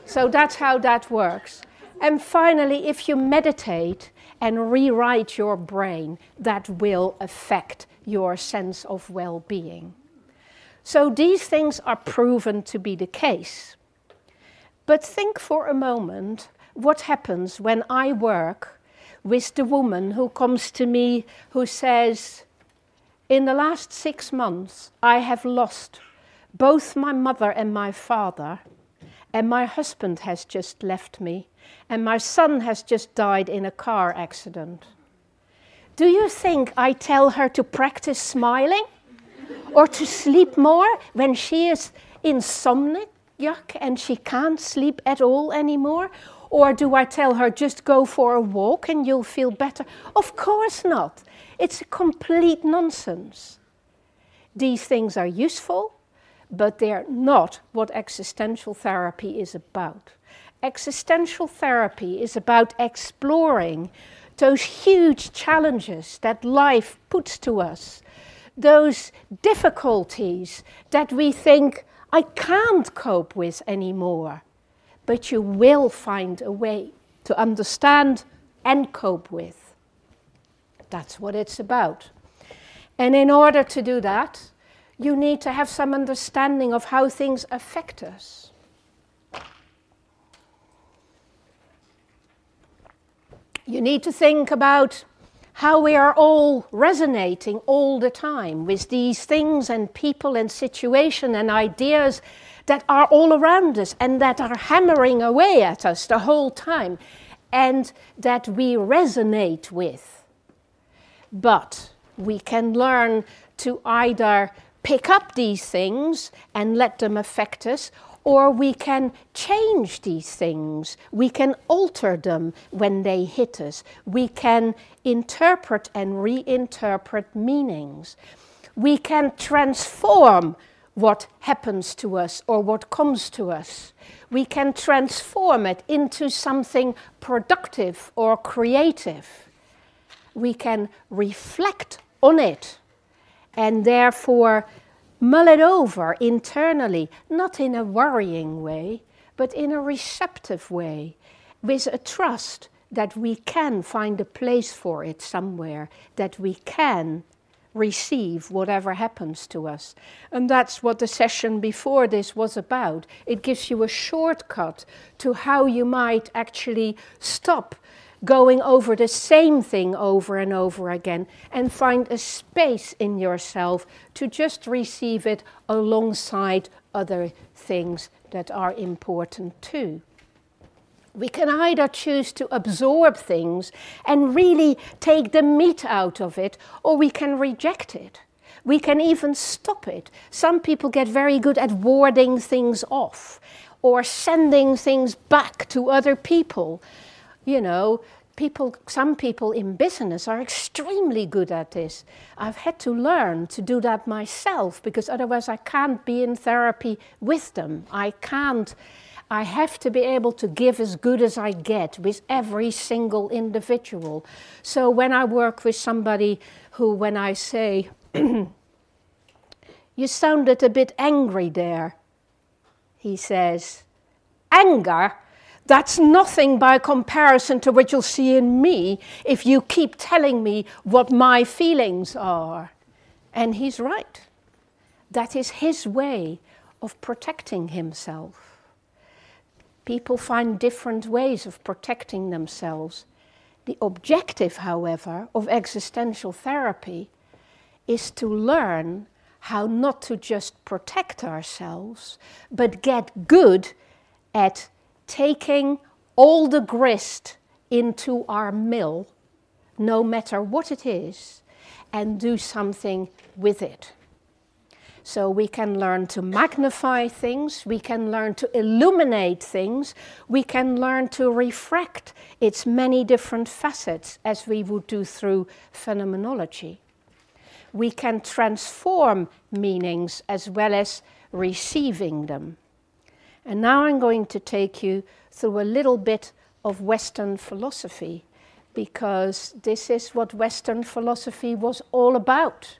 Speaker 2: So that's how that works. And finally, if you meditate and rewrite your brain, that will affect your sense of well being. So these things are proven to be the case. But think for a moment what happens when I work with the woman who comes to me who says, In the last six months, I have lost both my mother and my father, and my husband has just left me, and my son has just died in a car accident. Do you think I tell her to practice smiling or to sleep more when she is insomniac? Yuck and she can't sleep at all anymore? Or do I tell her just go for a walk and you'll feel better? Of course not. It's a complete nonsense. These things are useful, but they're not what existential therapy is about. Existential therapy is about exploring those huge challenges that life puts to us, those difficulties that we think I can't cope with anymore. But you will find a way to understand and cope with. That's what it's about. And in order to do that, you need to have some understanding of how things affect us. You need to think about how we are all resonating all the time with these things and people and situation and ideas that are all around us and that are hammering away at us the whole time and that we resonate with. But we can learn to either pick up these things and let them affect us, or we can change these things. We can alter them when they hit us. We can interpret and reinterpret meanings. We can transform what happens to us or what comes to us. We can transform it into something productive or creative. We can reflect on it and therefore mull it over internally, not in a worrying way, but in a receptive way, with a trust that we can find a place for it somewhere, that we can receive whatever happens to us. And that's what the session before this was about. It gives you a shortcut to how you might actually stop going over the same thing over and over again and find a space in yourself to just receive it alongside other things that are important too. We can either choose to absorb things and really take the meat out of it, or we can reject it. We can even stop it. Some people get very good at warding things off or sending things back to other people you know, people, some people in business are extremely good at this. I've had to learn to do that myself because otherwise I can't be in therapy with them. I can't. I have to be able to give as good as I get with every single individual. So when I work with somebody who, when I say, You sounded a bit angry there, he says, Anger? That's nothing by comparison to what you'll see in me if you keep telling me what my feelings are. And he's right. That is his way of protecting himself. People find different ways of protecting themselves. The objective, however, of existential therapy is to learn how not to just protect ourselves, but get good at taking all the grist into our mill, no matter what it is, and do something with it. So we can learn to magnify things, we can learn to illuminate things, we can learn to refract its many different facets as we would do through phenomenology. We can transform meanings as well as receiving them. And now I'm going to take you through a little bit of Western philosophy because this is what Western philosophy was all about.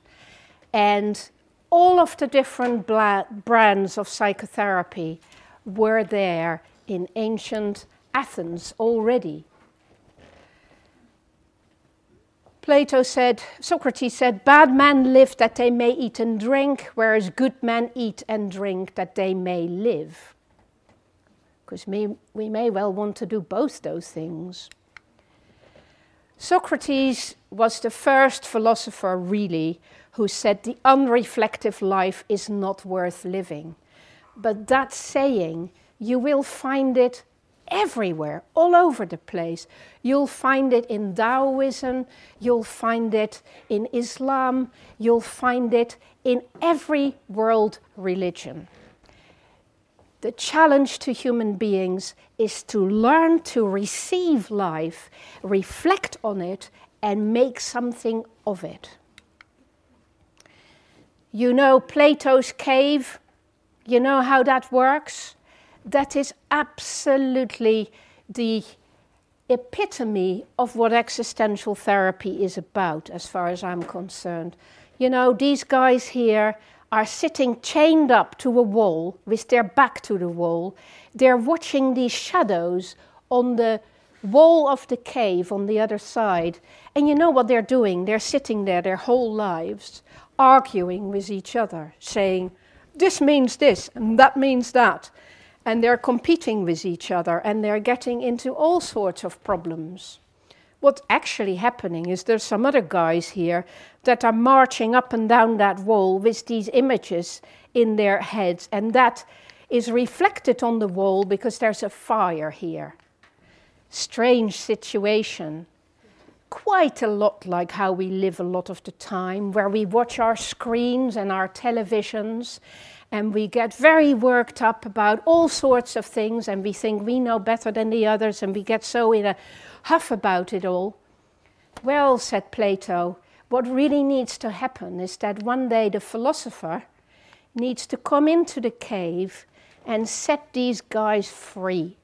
Speaker 2: And all of the different brands of psychotherapy were there in ancient Athens already. Plato said, Socrates said, bad men live that they may eat and drink, whereas good men eat and drink that they may live because we may well want to do both those things. Socrates was the first philosopher, really, who said the unreflective life is not worth living. But that saying, you will find it everywhere, all over the place. You'll find it in Taoism, you'll find it in Islam, you'll find it in every world religion. The challenge to human beings is to learn to receive life, reflect on it, and make something of it. You know Plato's cave? You know how that works? That is absolutely the epitome of what existential therapy is about, as far as I'm concerned. You know, these guys here are sitting chained up to a wall with their back to the wall. They're watching these shadows on the wall of the cave on the other side. And you know what they're doing? They're sitting there their whole lives, arguing with each other, saying, This means this, and that means that. And they're competing with each other, and they're getting into all sorts of problems. what's actually happening is there's some other guys here that are marching up and down that wall with these images in their heads, and that is reflected on the wall because there's a fire here. Strange situation. Quite a lot like how we live a lot of the time, where we watch our screens and our televisions and we get very worked up about all sorts of things and we think we know better than the others and we get so in a huff about it all. Well, said Plato, what really needs to happen is that one day the philosopher needs to come into the cave and set these guys free.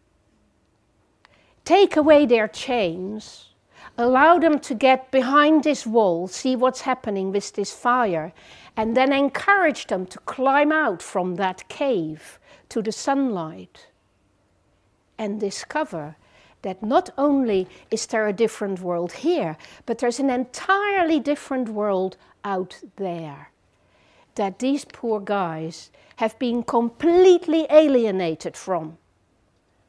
Speaker 2: Take away their chains, allow them to get behind this wall, see what's happening with this fire, and then encourage them to climb out from that cave to the sunlight and discover that not only is there a different world here, but there's an entirely different world out there. That these poor guys have been completely alienated from.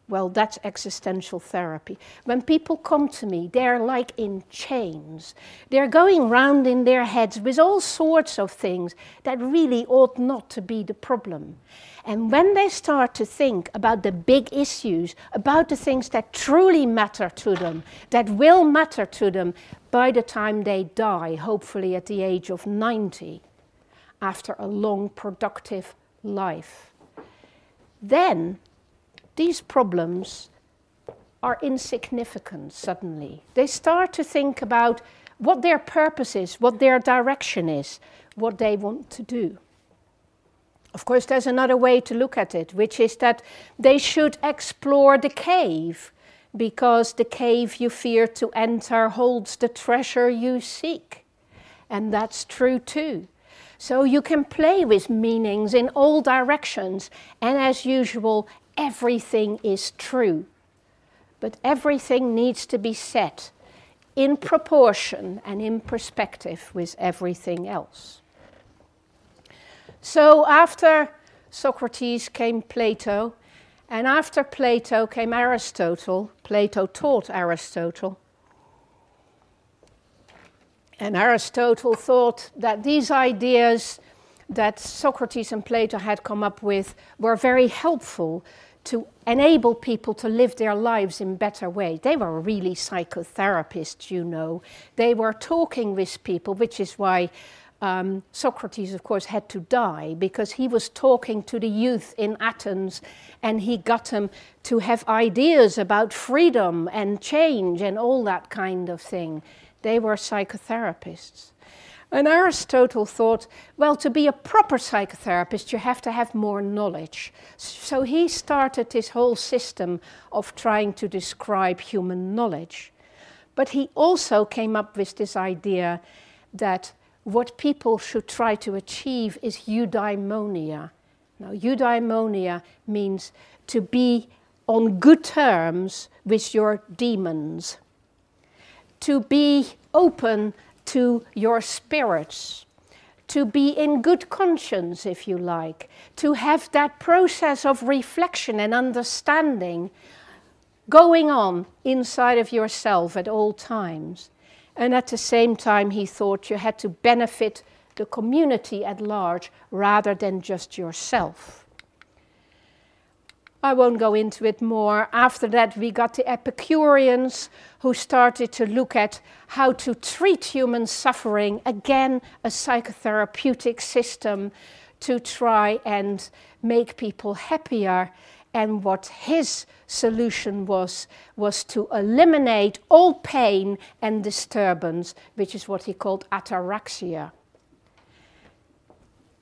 Speaker 2: Well, that's existential therapy. When people come to me, they're like in chains. They're going round in their heads with all sorts of things that really ought not to be the problem. And when they start to think about the big issues, about the things that truly matter to them, that will matter to them by the time they die, hopefully at the age of 90, after a long, productive life, then these problems are insignificant suddenly. They start to think about what their purpose is, what their direction is, what they want to do. Of course, there's another way to look at it, which is that they should explore the cave because the cave you fear to enter holds the treasure you seek. And that's true too. So you can play with meanings in all directions, and as usual, everything is true. But everything needs to be set in proportion and in perspective with everything else. So after Socrates came Plato, and after Plato came Aristotle. Plato taught Aristotle. And Aristotle thought that these ideas that Socrates and Plato had come up with were very helpful to enable people to live their lives in better ways. They were really psychotherapists, you know. They were talking with people, which is why um, Socrates, of course, had to die because he was talking to the youth in Athens and he got them to have ideas about freedom and change and all that kind of thing. They were psychotherapists. And Aristotle thought, well, to be a proper psychotherapist, you have to have more knowledge. So he started this whole system of trying to describe human knowledge. But he also came up with this idea that what people should try to achieve is eudaimonia. Now, eudaimonia means to be on good terms with your demons, to be open to your spirits, to be in good conscience, if you like, to have that process of reflection and understanding going on inside of yourself at all times. And at the same time, he thought you had to benefit the community at large rather than just yourself. I won't go into it more. After that, we got the Epicureans who started to look at how to treat human suffering, again, a psychotherapeutic system to try and make people happier and what his solution was, was to eliminate all pain and disturbance, which is what he called ataraxia.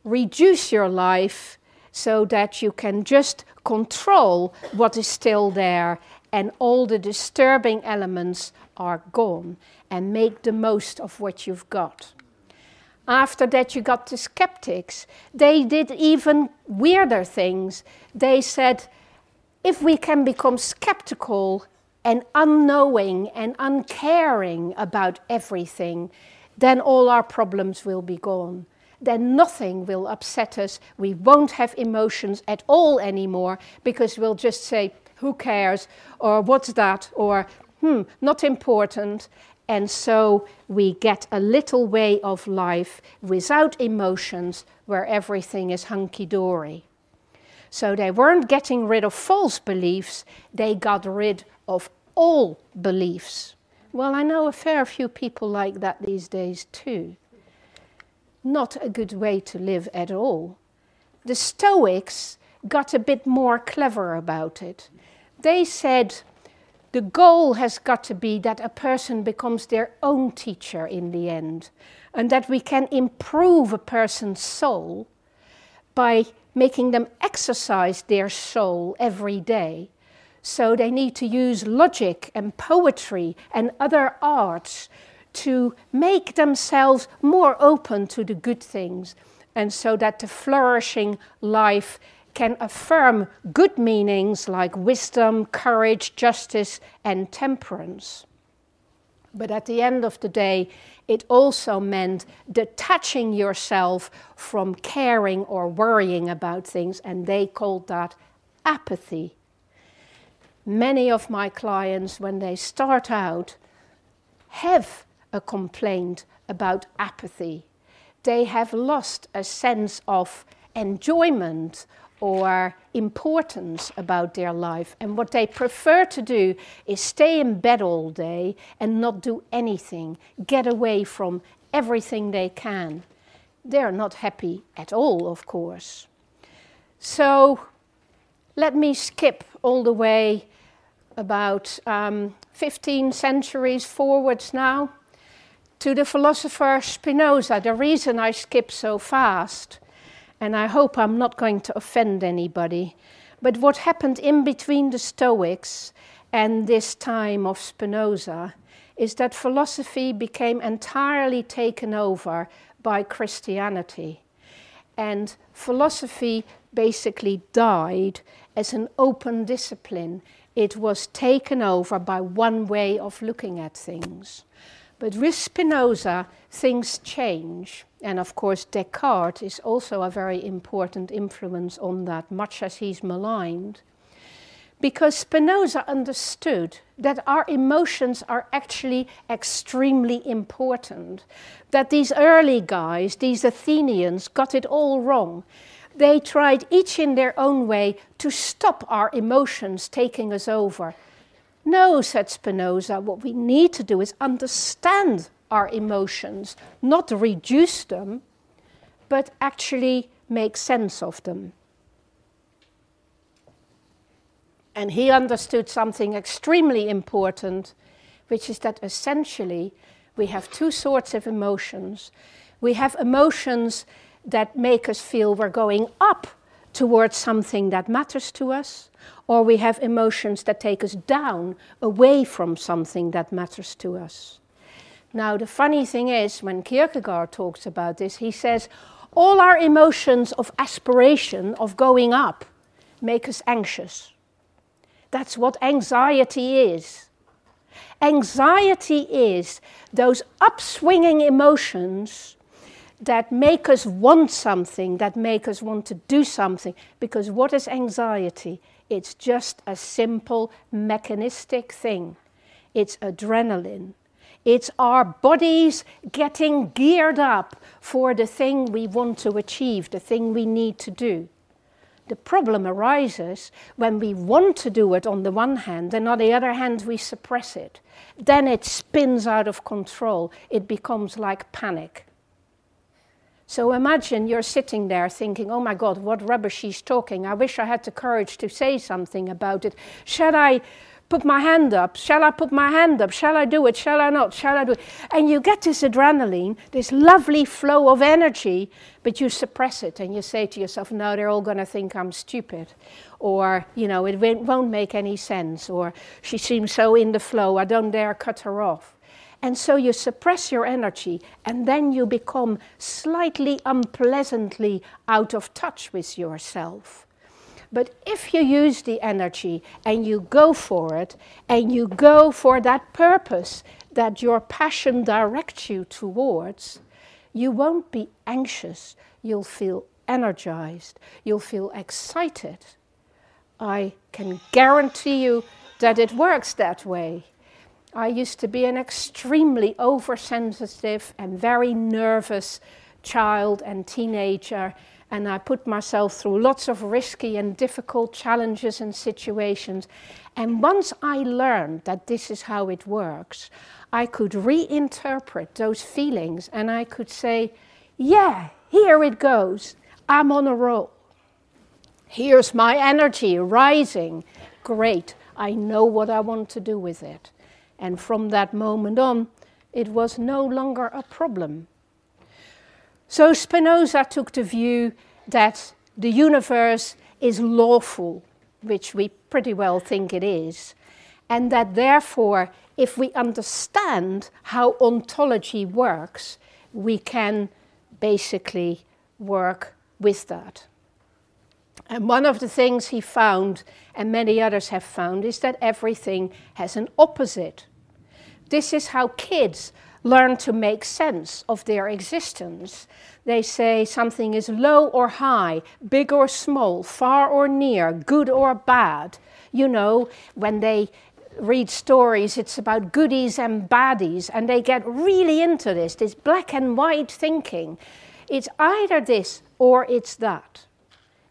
Speaker 2: Reduce your life so that you can just control what is still there and all the disturbing elements are gone and make the most of what you've got. After that, you got the skeptics. They did even weirder things. They said, if we can become skeptical and unknowing and uncaring about everything, then all our problems will be gone. Then nothing will upset us. We won't have emotions at all anymore because we'll just say, who cares? Or what's that? Or hmm, not important. And so we get a little way of life without emotions where everything is hunky dory. So they weren't getting rid of false beliefs, they got rid of all beliefs. Well, I know a fair few people like that these days too. Not a good way to live at all. The Stoics got a bit more clever about it. They said the goal has got to be that a person becomes their own teacher in the end, and that we can improve a person's soul by making them exercise their soul every day. So they need to use logic and poetry and other arts to make themselves more open to the good things, and so that the flourishing life can affirm good meanings like wisdom, courage, justice, and temperance. But at the end of the day, it also meant detaching yourself from caring or worrying about things, and they called that apathy. Many of my clients, when they start out, have a complaint about apathy. They have lost a sense of enjoyment or importance about their life. And what they prefer to do is stay in bed all day and not do anything, get away from everything they can. They're not happy at all, of course. So let me skip all the way about um, 15 centuries forwards now to the philosopher Spinoza. The reason I skip so fast and I hope I'm not going to offend anybody. But what happened in between the Stoics and this time of Spinoza is that philosophy became entirely taken over by Christianity. And philosophy basically died as an open discipline. It was taken over by one way of looking at things. But with Spinoza, things change. And of course, Descartes is also a very important influence on that, much as he's maligned. Because Spinoza understood that our emotions are actually extremely important. That these early guys, these Athenians, got it all wrong. They tried each in their own way to stop our emotions taking us over. No, said Spinoza, what we need to do is understand our emotions, not reduce them, but actually make sense of them. And he understood something extremely important, which is that essentially we have two sorts of emotions. We have emotions that make us feel we're going up towards something that matters to us, or we have emotions that take us down away from something that matters to us. Now, the funny thing is, when Kierkegaard talks about this, he says all our emotions of aspiration, of going up, make us anxious. That's what anxiety is. Anxiety is those upswinging emotions that make us want something, that make us want to do something. Because what is anxiety? It's just a simple mechanistic thing. It's adrenaline. It's our bodies getting geared up for the thing we want to achieve, the thing we need to do. The problem arises when we want to do it on the one hand, and on the other hand, we suppress it. Then it spins out of control. It becomes like panic. So imagine you're sitting there thinking, oh my God, what rubbish she's talking. I wish I had the courage to say something about it. Shall I put my hand up? Shall I put my hand up? Shall I do it? Shall I not? Shall I do it? And you get this adrenaline, this lovely flow of energy, but you suppress it and you say to yourself, no, they're all going to think I'm stupid. Or, you know, it won't make any sense. Or she seems so in the flow, I don't dare cut her off. And so you suppress your energy, and then you become slightly unpleasantly out of touch with yourself. But if you use the energy and you go for it, and you go for that purpose that your passion directs you towards, you won't be anxious. You'll feel energized. You'll feel excited. I can guarantee you that it works that way. I used to be an extremely oversensitive and very nervous child and teenager, and I put myself through lots of risky and difficult challenges and situations. And once I learned that this is how it works, I could reinterpret those feelings and I could say, yeah, here it goes. I'm on a roll. Here's my energy rising. Great. I know what I want to do with it. And from that moment on, it was no longer a problem. So Spinoza took the view that the universe is lawful, which we pretty well think it is, and that therefore, if we understand how ontology works, we can basically work with that. And one of the things he found, and many others have found, is that everything has an opposite. This is how kids learn to make sense of their existence. They say something is low or high, big or small, far or near, good or bad. You know, when they read stories, it's about goodies and baddies, and they get really into this, this black and white thinking. It's either this or it's that.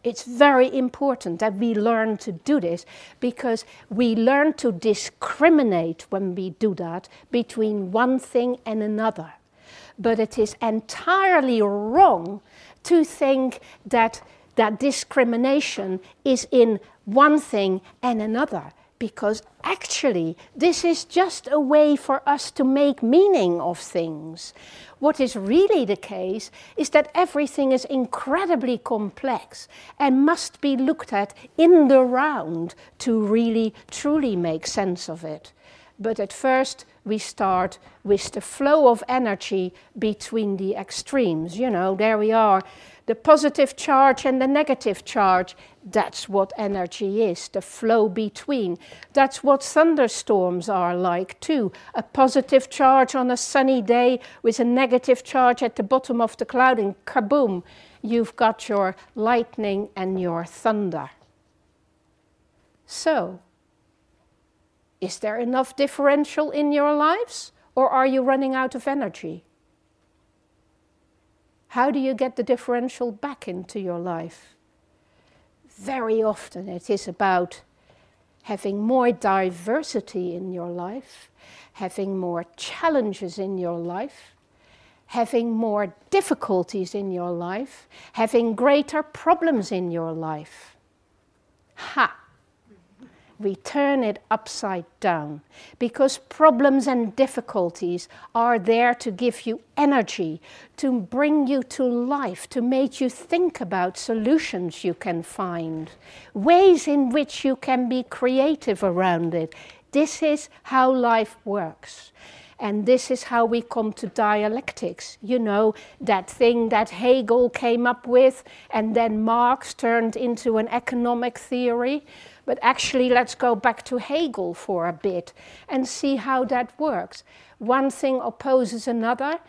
Speaker 2: It's very important that we learn to do this because we learn to discriminate when we do that between one thing and another. But it is entirely wrong to think that that discrimination is in one thing and another because actually this is just a way for us to make meaning of things. What is really the case is that everything is incredibly complex and must be looked at in the round to really truly make sense of it. But at first, we start with the flow of energy between the extremes. You know, there we are the positive charge and the negative charge. That's what energy is, the flow between. That's what thunderstorms are like, too. A positive charge on a sunny day with a negative charge at the bottom of the cloud, and kaboom, you've got your lightning and your thunder. So, is there enough differential in your lives, or are you running out of energy? How do you get the differential back into your life? Very often it is about having more diversity in your life, having more challenges in your life, having more difficulties in your life, having greater problems in your life. Ha! We turn it upside down because problems and difficulties are there to give you energy, to bring you to life, to make you think about solutions you can find, ways in which you can be creative around it. This is how life works. And this is how we come to dialectics. You know, that thing that Hegel came up with and then Marx turned into an economic theory. But actually, let's go back to Hegel for a bit and see how that works. One thing opposes another,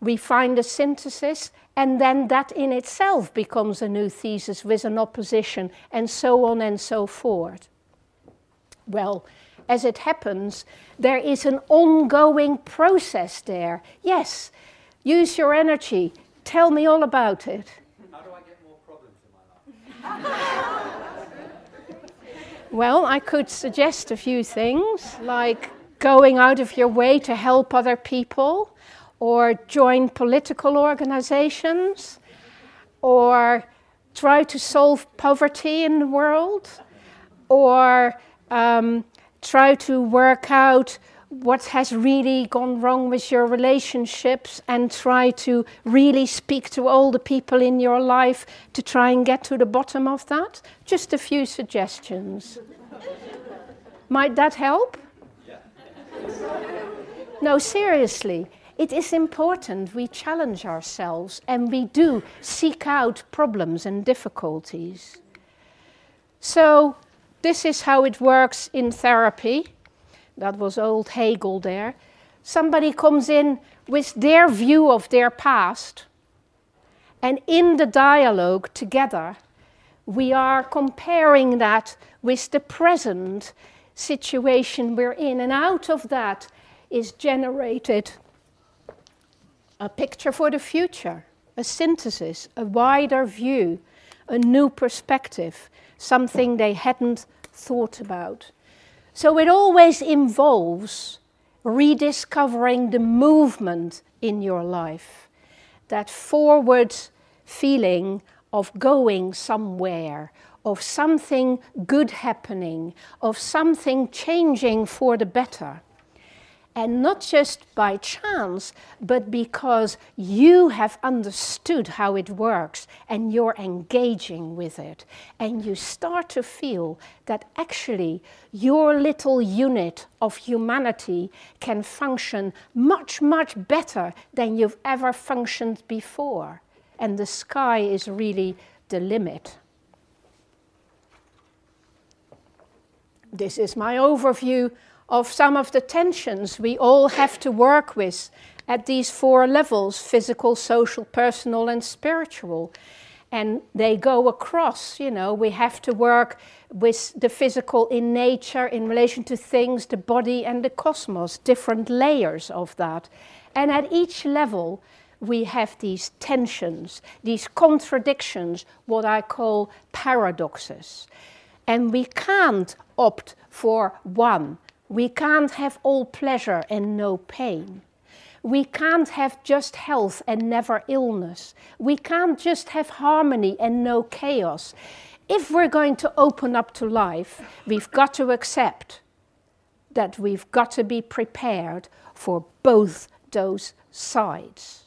Speaker 2: we find a synthesis, and then that in itself becomes a new thesis with an opposition, and so on and so forth. Well, as it happens, there is an ongoing process there. Yes, use your energy. Tell me all about it.
Speaker 3: How do I get more problems in my life?
Speaker 2: Well, I could suggest a few things, like going out of your way to help other people, or join political organizations, or try to solve poverty in the world, or um, try to work out what has really gone wrong with your relationships and try to really speak to all the people in your life to try and get to the bottom of that? Just a few suggestions. Might that help? Yeah. no, seriously. It is important we challenge ourselves and we do seek out problems and difficulties. So, this is how it works in therapy that was old Hegel there. Somebody comes in with their view of their past, and in the dialogue together, we are comparing that with the present, situation we're in. And out of that is generated a picture for the future, a synthesis, a wider view, a new perspective, something they hadn't thought about. So it always involves rediscovering the movement in your life, that forward feeling of going somewhere, of something good happening, of something changing for the better. And not just by chance, but because you have understood how it works and you're engaging with it. And you start to feel that actually your little unit of humanity can function much, much better than you've ever functioned before. And the sky is really the limit. This is my overview of some of the tensions we all have to work with at these four levels physical, social, personal, and spiritual. And they go across, you know, we have to work with the physical in nature in relation to things, the body, and the cosmos, different layers of that. And at each level, we have these tensions, these contradictions, what I call paradoxes. And we can't opt for one we can't have all pleasure and no pain. We can't have just health and never illness. We can't just have harmony and no chaos. If we're going to open up to life, we've got to accept that we've got to be prepared for both those sides.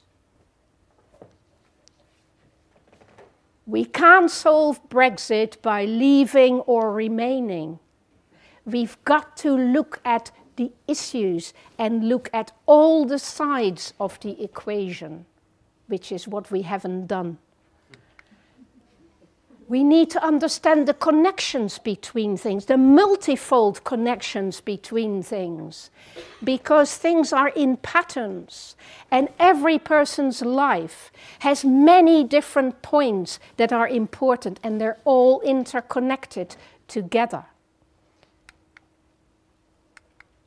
Speaker 2: We can't solve Brexit by leaving or remaining we've got to look at the issues and look at all the sides of the equation, which is what we haven't done. We need to understand the connections between things, the multifold connections between things, because things are in patterns, and every person's life has many different points that are important, and they're all interconnected together.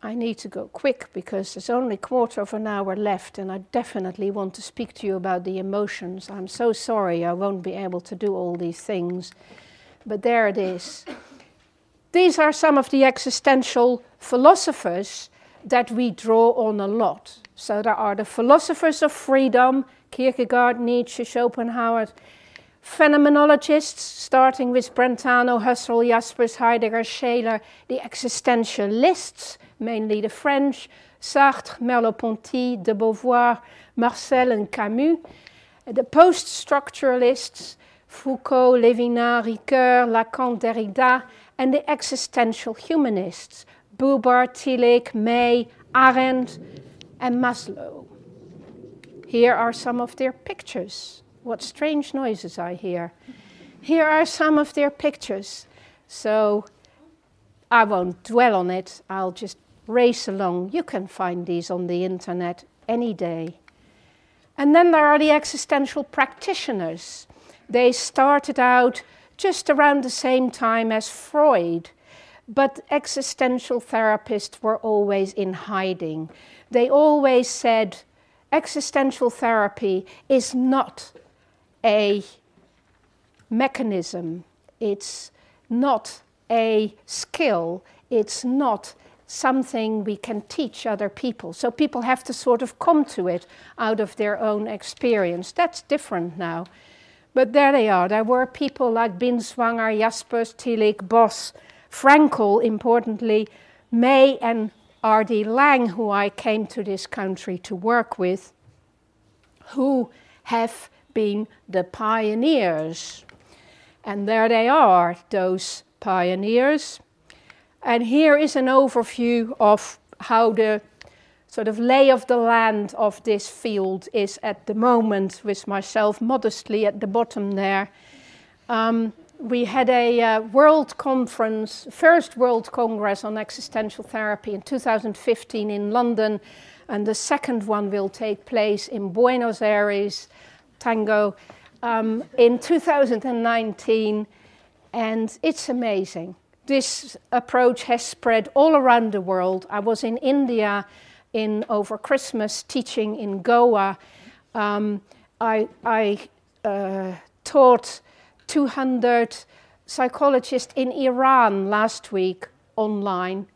Speaker 2: I need to go quick because there's only a quarter of an hour left, and I definitely want to speak to you about the emotions. I'm so sorry I won't be able to do all these things, but there it is. These are some of the existential philosophers that we draw on a lot. So there are the philosophers of freedom, Kierkegaard, Nietzsche, Schopenhauer, phenomenologists, starting with Brentano, Husserl, Jaspers, Heidegger, Scheler, the existentialists, mainly the French, Sartre, Merleau-Ponty, de Beauvoir, Marcel and Camus, the post-structuralists, Foucault, Levinas, Ricoeur, Lacan, Derrida, and the existential humanists, Buber, Tillich, May, Arendt, and Maslow. Here are some of their pictures. What strange noises I hear. Here are some of their pictures. So I won't dwell on it, I'll just race along. You can find these on the internet any day. And then there are the existential practitioners. They started out just around the same time as Freud, but existential therapists were always in hiding. They always said existential therapy is not a mechanism, it's not a skill, it's not something we can teach other people. So people have to sort of come to it out of their own experience. That's different now. But there they are. There were people like Binswanger, Jaspers, Tillich, Boss, Frankl, importantly, May and R.D. Laing, who I came to this country to work with, who have been the pioneers. And there they are, those pioneers. And here is an overview of how the sort of lay of the land of this field is at the moment, with myself modestly at the bottom there. Um, we had a uh, world conference, first World Congress on existential therapy in 2015 in London, and the second one will take place in Buenos Aires tango um, in 2019, and it's amazing. This approach has spread all around the world. I was in India in over Christmas teaching in Goa. Um, I, I uh, taught 200 psychologists in Iran last week online.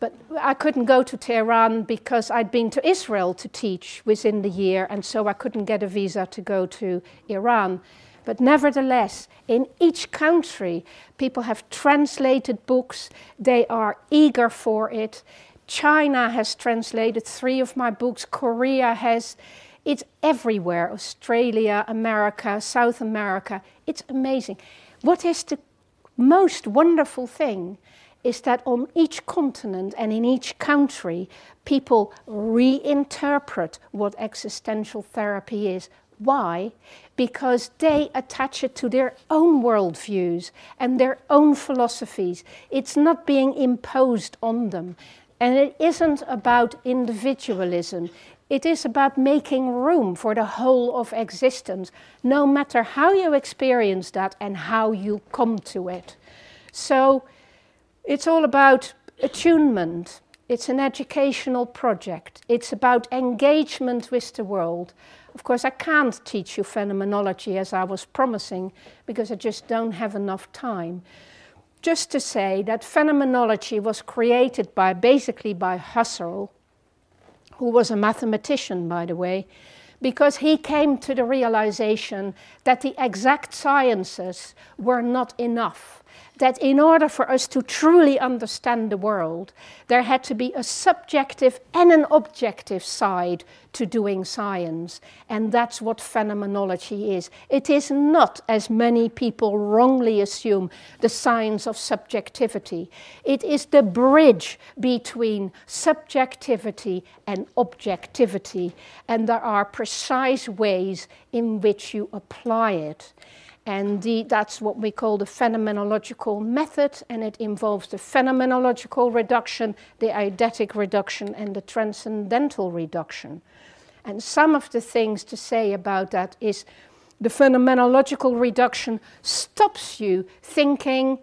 Speaker 2: But I couldn't go to Tehran because I'd been to Israel to teach within the year, and so I couldn't get a visa to go to Iran. But nevertheless, in each country, people have translated books, they are eager for it. China has translated three of my books, Korea has. It's everywhere Australia, America, South America. It's amazing. What is the most wonderful thing is that on each continent and in each country, people reinterpret what existential therapy is. Why? Because they attach it to their own worldviews and their own philosophies. It's not being imposed on them. And it isn't about individualism. It is about making room for the whole of existence, no matter how you experience that and how you come to it. So it's all about attunement. It's an educational project. It's about engagement with the world. Of course, I can't teach you phenomenology as I was promising because I just don't have enough time. Just to say that phenomenology was created by basically by Husserl, who was a mathematician, by the way, because he came to the realization that the exact sciences were not enough that in order for us to truly understand the world, there had to be a subjective and an objective side to doing science. And that's what phenomenology is. It is not, as many people wrongly assume, the science of subjectivity. It is the bridge between subjectivity and objectivity. And there are precise ways in which you apply it. And the, that's what we call the phenomenological method, and it involves the phenomenological reduction, the eidetic reduction, and the transcendental reduction. And some of the things to say about that is the phenomenological reduction stops you thinking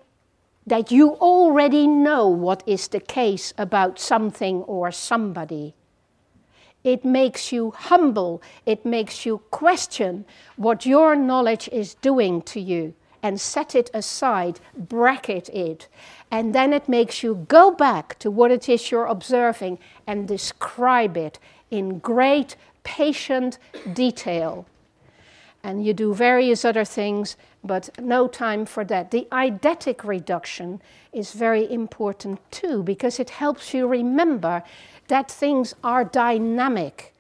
Speaker 2: that you already know what is the case about something or somebody. It makes you humble. It makes you question what your knowledge is doing to you and set it aside, bracket it. And then it makes you go back to what it is you're observing and describe it in great, patient detail. And you do various other things, but no time for that. The eidetic reduction is very important too because it helps you remember that things are dynamic,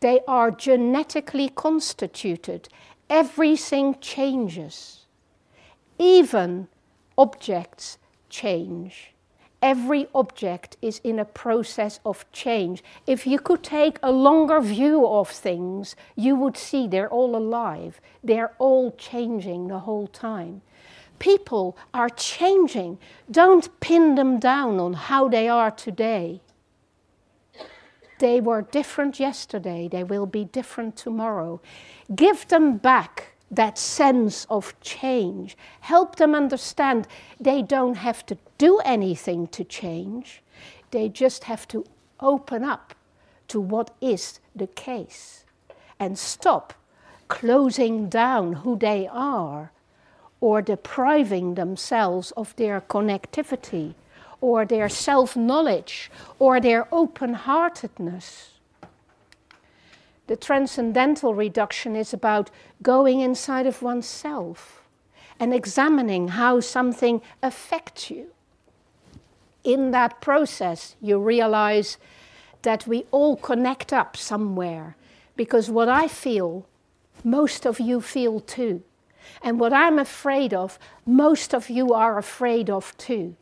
Speaker 2: they are genetically constituted, everything changes. Even objects change. Every object is in a process of change. If you could take a longer view of things, you would see they're all alive. They're all changing the whole time. People are changing. Don't pin them down on how they are today. They were different yesterday, they will be different tomorrow. Give them back that sense of change. Help them understand they don't have to do anything to change, they just have to open up to what is the case and stop closing down who they are or depriving themselves of their connectivity or their self knowledge or their open heartedness. The transcendental reduction is about going inside of oneself and examining how something affects you. In that process, you realize that we all connect up somewhere because what I feel, most of you feel too. And what I'm afraid of, most of you are afraid of too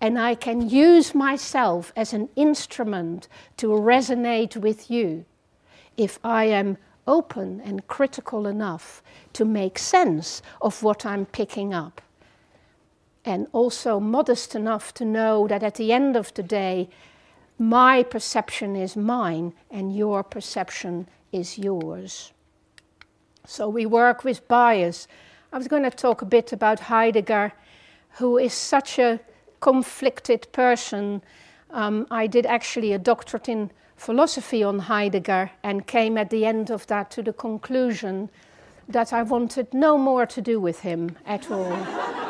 Speaker 2: and I can use myself as an instrument to resonate with you if I am open and critical enough to make sense of what I'm picking up. And also modest enough to know that at the end of the day, my perception is mine and your perception is yours. So we work with bias. I was going to talk a bit about Heidegger, who is such a conflicted person, um, I did actually a doctorate in philosophy on Heidegger and came at the end of that to the conclusion that I wanted no more to do with him at all.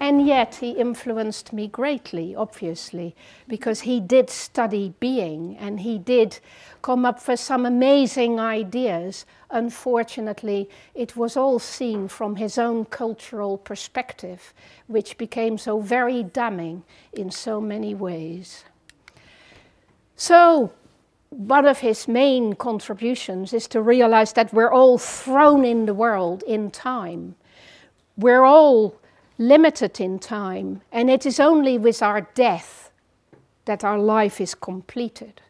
Speaker 2: And yet he influenced me greatly, obviously, because he did study being and he did come up with some amazing ideas. Unfortunately, it was all seen from his own cultural perspective, which became so very damning in so many ways. So, one of his main contributions is to realize that we're all thrown in the world in time. We're all limited in time, and it is only with our death that our life is completed.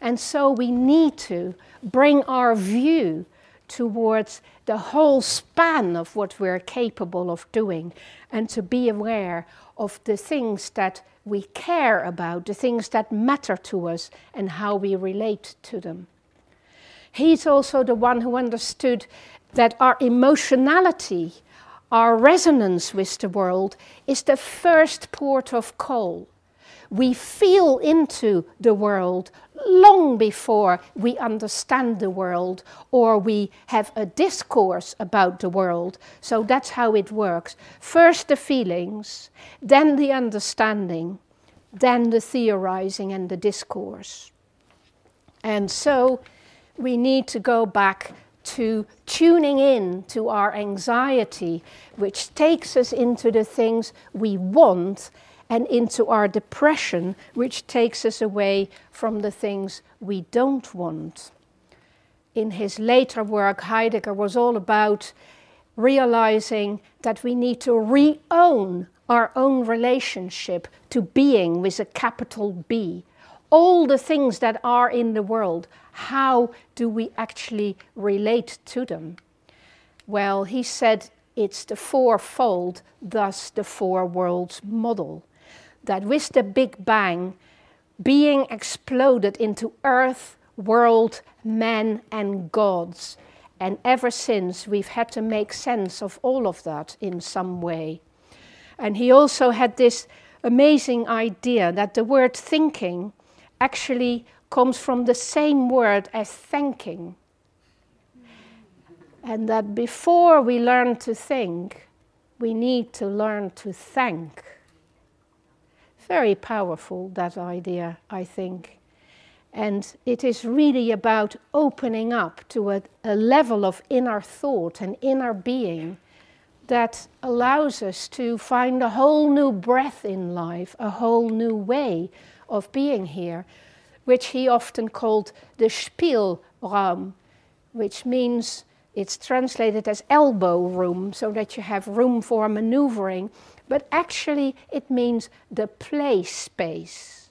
Speaker 2: And so we need to bring our view towards the whole span of what we're capable of doing and to be aware of the things that we care about, the things that matter to us, and how we relate to them. He's also the one who understood that our emotionality, our resonance with the world, is the first port of call. We feel into the world long before we understand the world or we have a discourse about the world. So that's how it works. First the feelings, then the understanding, then the theorizing and the discourse. And so we need to go back to tuning in to our anxiety, which takes us into the things we want and into our depression, which takes us away from the things we don't want. In his later work, Heidegger was all about realizing that we need to re own our own relationship to being with a capital B. All the things that are in the world, how do we actually relate to them? Well, he said it's the fourfold, thus the four worlds model that with the Big Bang, being exploded into earth, world, men, and gods. And ever since, we've had to make sense of all of that in some way. And he also had this amazing idea that the word thinking actually comes from the same word as thanking. And that before we learn to think, we need to learn to thank very powerful, that idea, I think. And it is really about opening up to a, a, level of inner thought and inner being that allows us to find a whole new breath in life, a whole new way of being here, which he often called the Spielraum, which means it's translated as elbow room, so that you have room for maneuvering but actually it means the play space.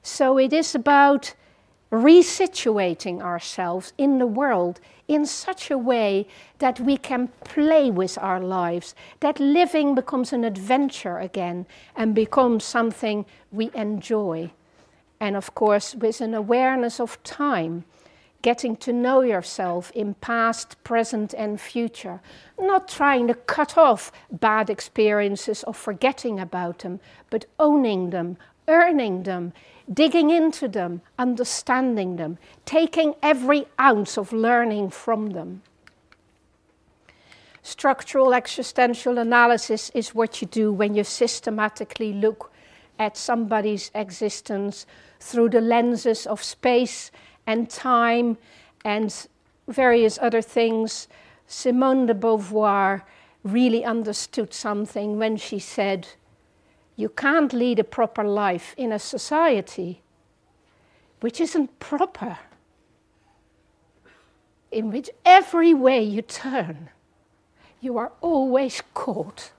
Speaker 2: So it is about resituating ourselves in the world in such a way that we can play with our lives, that living becomes an adventure again and becomes something we enjoy. And of course, with an awareness of time getting to know yourself in past, present, and future. Not trying to cut off bad experiences or forgetting about them, but owning them, earning them, digging into them, understanding them, taking every ounce of learning from them. Structural existential analysis is what you do when you systematically look at somebody's existence through the lenses of space and time and various other things, Simone de Beauvoir really understood something when she said, You can't lead a proper life in a society which isn't proper, in which every way you turn, you are always caught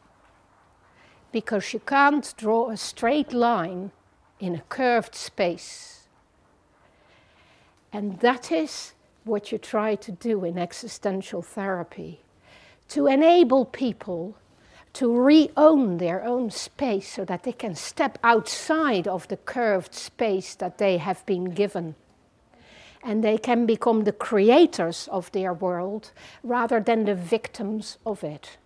Speaker 2: because you can't draw a straight line in a curved space. And that is what you try to do in existential therapy to enable people to re own their own space so that they can step outside of the curved space that they have been given. And they can become the creators of their world rather than the victims of it.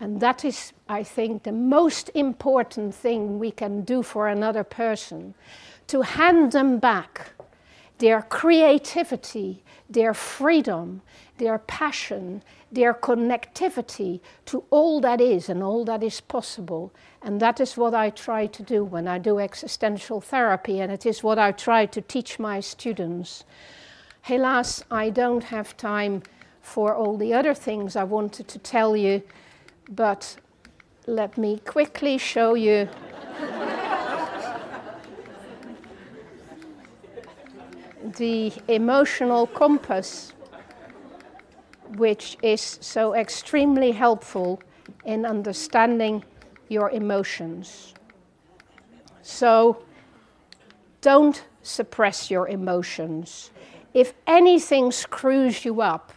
Speaker 2: And that is, I think, the most important thing we can do for another person to hand them back their creativity, their freedom, their passion, their connectivity to all that is and all that is possible. And that is what I try to do when I do existential therapy, and it is what I try to teach my students. Helaas, I don't have time for all the other things I wanted to tell you, but let me quickly show you. the emotional compass which is so extremely helpful in understanding your emotions. So don't suppress your emotions. If anything screws you up,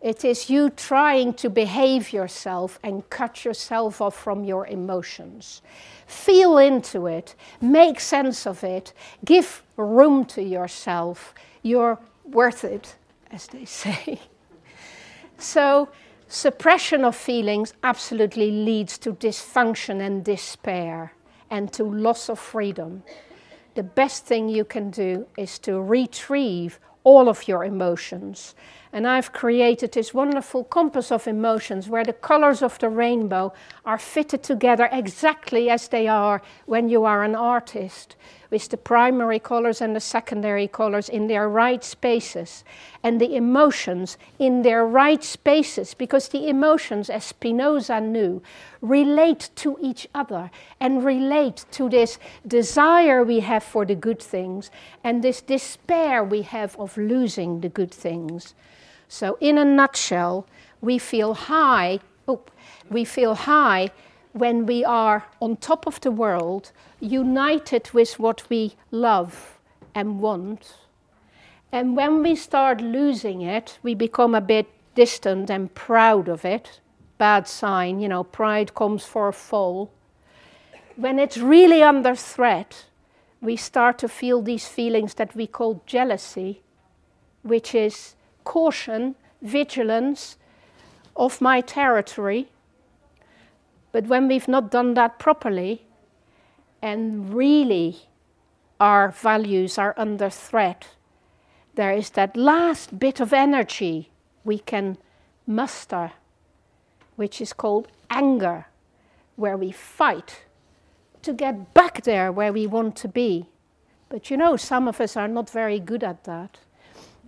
Speaker 2: it is you trying to behave yourself and cut yourself off from your emotions. Feel into it, make sense of it, give room to yourself. You're worth it, as they say. So, suppression of feelings absolutely leads to dysfunction and despair and to loss of freedom. The best thing you can do is to retrieve all of your emotions and I've created this wonderful compass of emotions where the colors of the rainbow are fitted together exactly as they are when you are an artist, with the primary colors and the secondary colors in their right spaces, and the emotions in their right spaces, because the emotions, as Spinoza knew, relate to each other and relate to this desire we have for the good things and this despair we have of losing the good things. So, in a nutshell, we feel high. Oh, we feel high when we are on top of the world, united with what we love and want. And when we start losing it, we become a bit distant and proud of it. Bad sign, you know, pride comes for a fall. When it's really under threat, we start to feel these feelings that we call jealousy, which is caution, vigilance of my territory. But when we've not done that properly, and really our values are under threat, there is that last bit of energy we can muster, which is called anger, where we fight to get back there where we want to be. But you know, some of us are not very good at that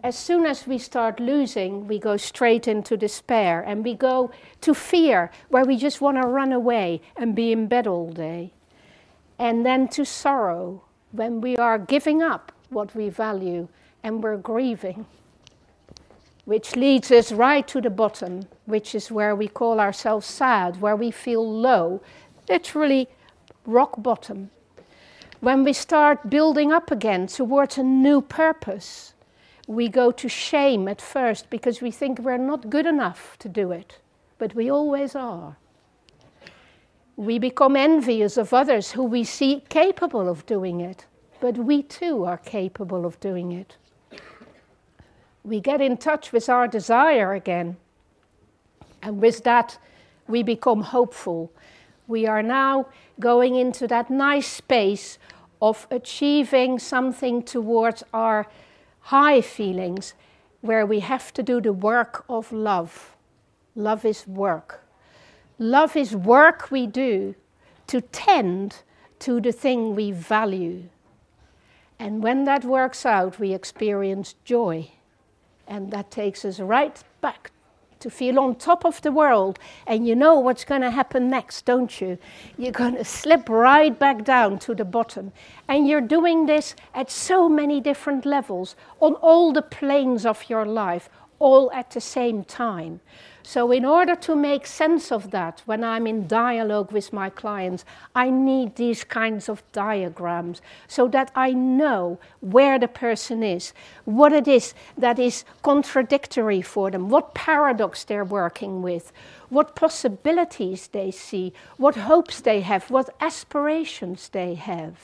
Speaker 2: as soon as we start losing, we go straight into despair and we go to fear, where we just want to run away and be in bed all day. And then to sorrow, when we are giving up what we value and we're grieving, which leads us right to the bottom, which is where we call ourselves sad, where we feel low, literally rock bottom. When we start building up again towards a new purpose, we go to shame at first because we think we're not good enough to do it, but we always are. We become envious of others who we see capable of doing it, but we too are capable of doing it. We get in touch with our desire again, and with that, we become hopeful. We are now going into that nice space of achieving something towards our high feelings where we have to do the work of love. Love is work. Love is work we do to tend to the thing we value. And when that works out, we experience joy. And that takes us right back to feel on top of the world. And you know what's going to happen next, don't you? You're going to slip right back down to the bottom. And you're doing this at so many different levels, on all the planes of your life, all at the same time. So, in order to make sense of that, when I'm in dialogue with my clients, I need these kinds of diagrams so that I know where the person is, what it is that is contradictory for them, what paradox they're working with, what possibilities they see, what hopes they have, what aspirations they have.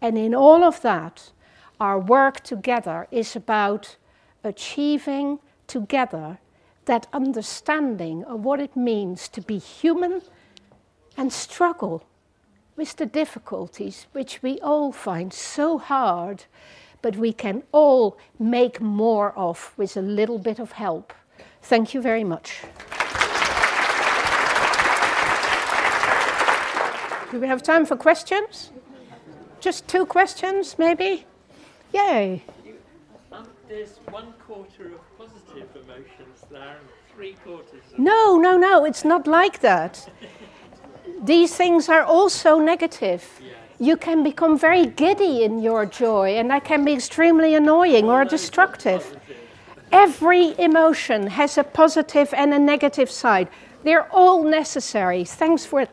Speaker 2: And in all of that, our work together is about achieving together that understanding of what it means to be human and struggle with the difficulties which we all find so hard, but we can all make more of with a little bit of help. Thank you very much. Do we have time for questions? Just two questions, maybe? Yay.
Speaker 4: Um, there's one quarter of positive emotions there three quarters
Speaker 2: No, no, no, it's not like that. These things are also negative. You can become very giddy in your joy, and that can be extremely annoying or destructive. Every emotion has a positive and a negative side. They're all necessary. Thanks for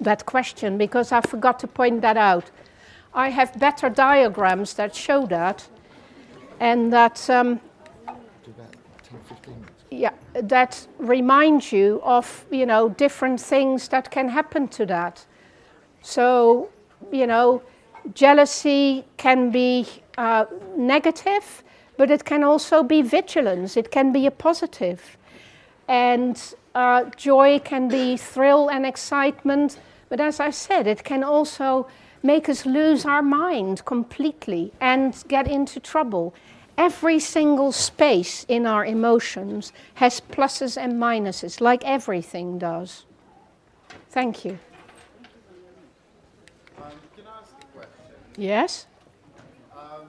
Speaker 2: that question because I forgot to point that out. I have better diagrams that show that, and that um, yeah, that remind you of you know different things that can happen to that. So you know, jealousy can be uh, negative, but it can also be vigilance. It can be a positive, and uh, joy can be thrill and excitement. But as I said, it can also make us lose our mind completely and get into trouble. Every single space in our emotions has pluses and minuses, like everything does. Thank you.
Speaker 5: Um, can I ask a question?
Speaker 2: Yes?
Speaker 5: Um,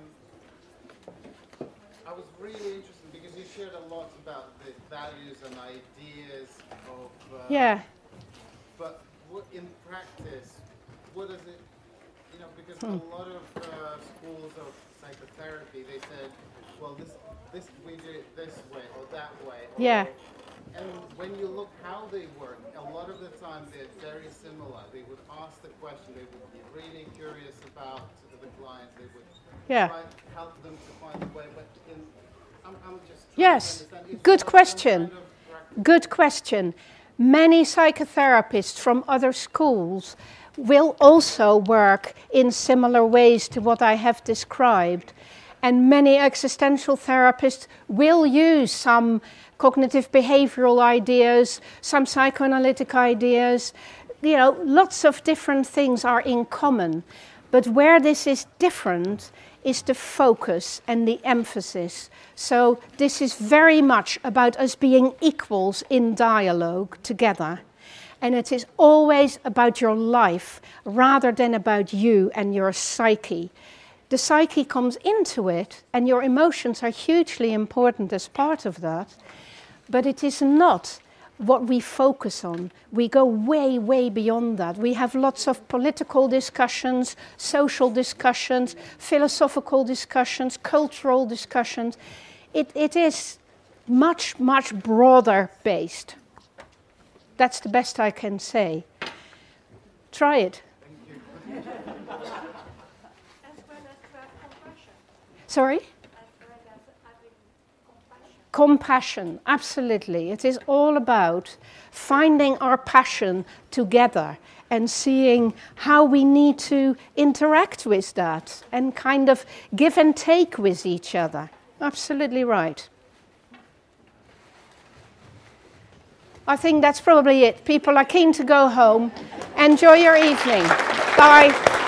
Speaker 5: I was really interested because you shared a lot about the values and ideas of. Uh,
Speaker 2: Yeah.
Speaker 5: But what, in practice, what does it? You know, because
Speaker 2: Hmm.
Speaker 5: a lot of uh, schools of psychotherapy, they said, well, this this we do it this way or that way. Or,
Speaker 2: Yeah.
Speaker 5: And when you look how they work, a lot of the time they're very similar. They would ask the question. They would be really curious about the clients. They would
Speaker 2: Yeah.
Speaker 5: try help them to find a way. But in, I'm, I'm just
Speaker 2: Yes.
Speaker 5: to understand. Is
Speaker 2: Good question.
Speaker 5: kind of
Speaker 2: Good question. Many psychotherapists from other schools will also work in similar ways to what I have described. And many existential therapists will use some cognitive behavioral ideas, some psychoanalytic ideas. You know, lots of different things are in common. But where this is different is the focus and the emphasis. So, this is very much about us being equals in dialogue together. And it is always about your life rather than about you and your psyche. The psyche comes into it, and your emotions are hugely important as part of that. But it is not what we focus on. We go way, way beyond that. We have lots of political discussions, social discussions, philosophical discussions, cultural discussions. It, it is much, much broader based. That's the best I can say. Try it. Sorry? Compassion, absolutely. It is all about finding our passion together and seeing how we need to interact with that and kind of give and take with each other. Absolutely right. I think that's probably it. People are keen to go home. Enjoy your evening. Bye.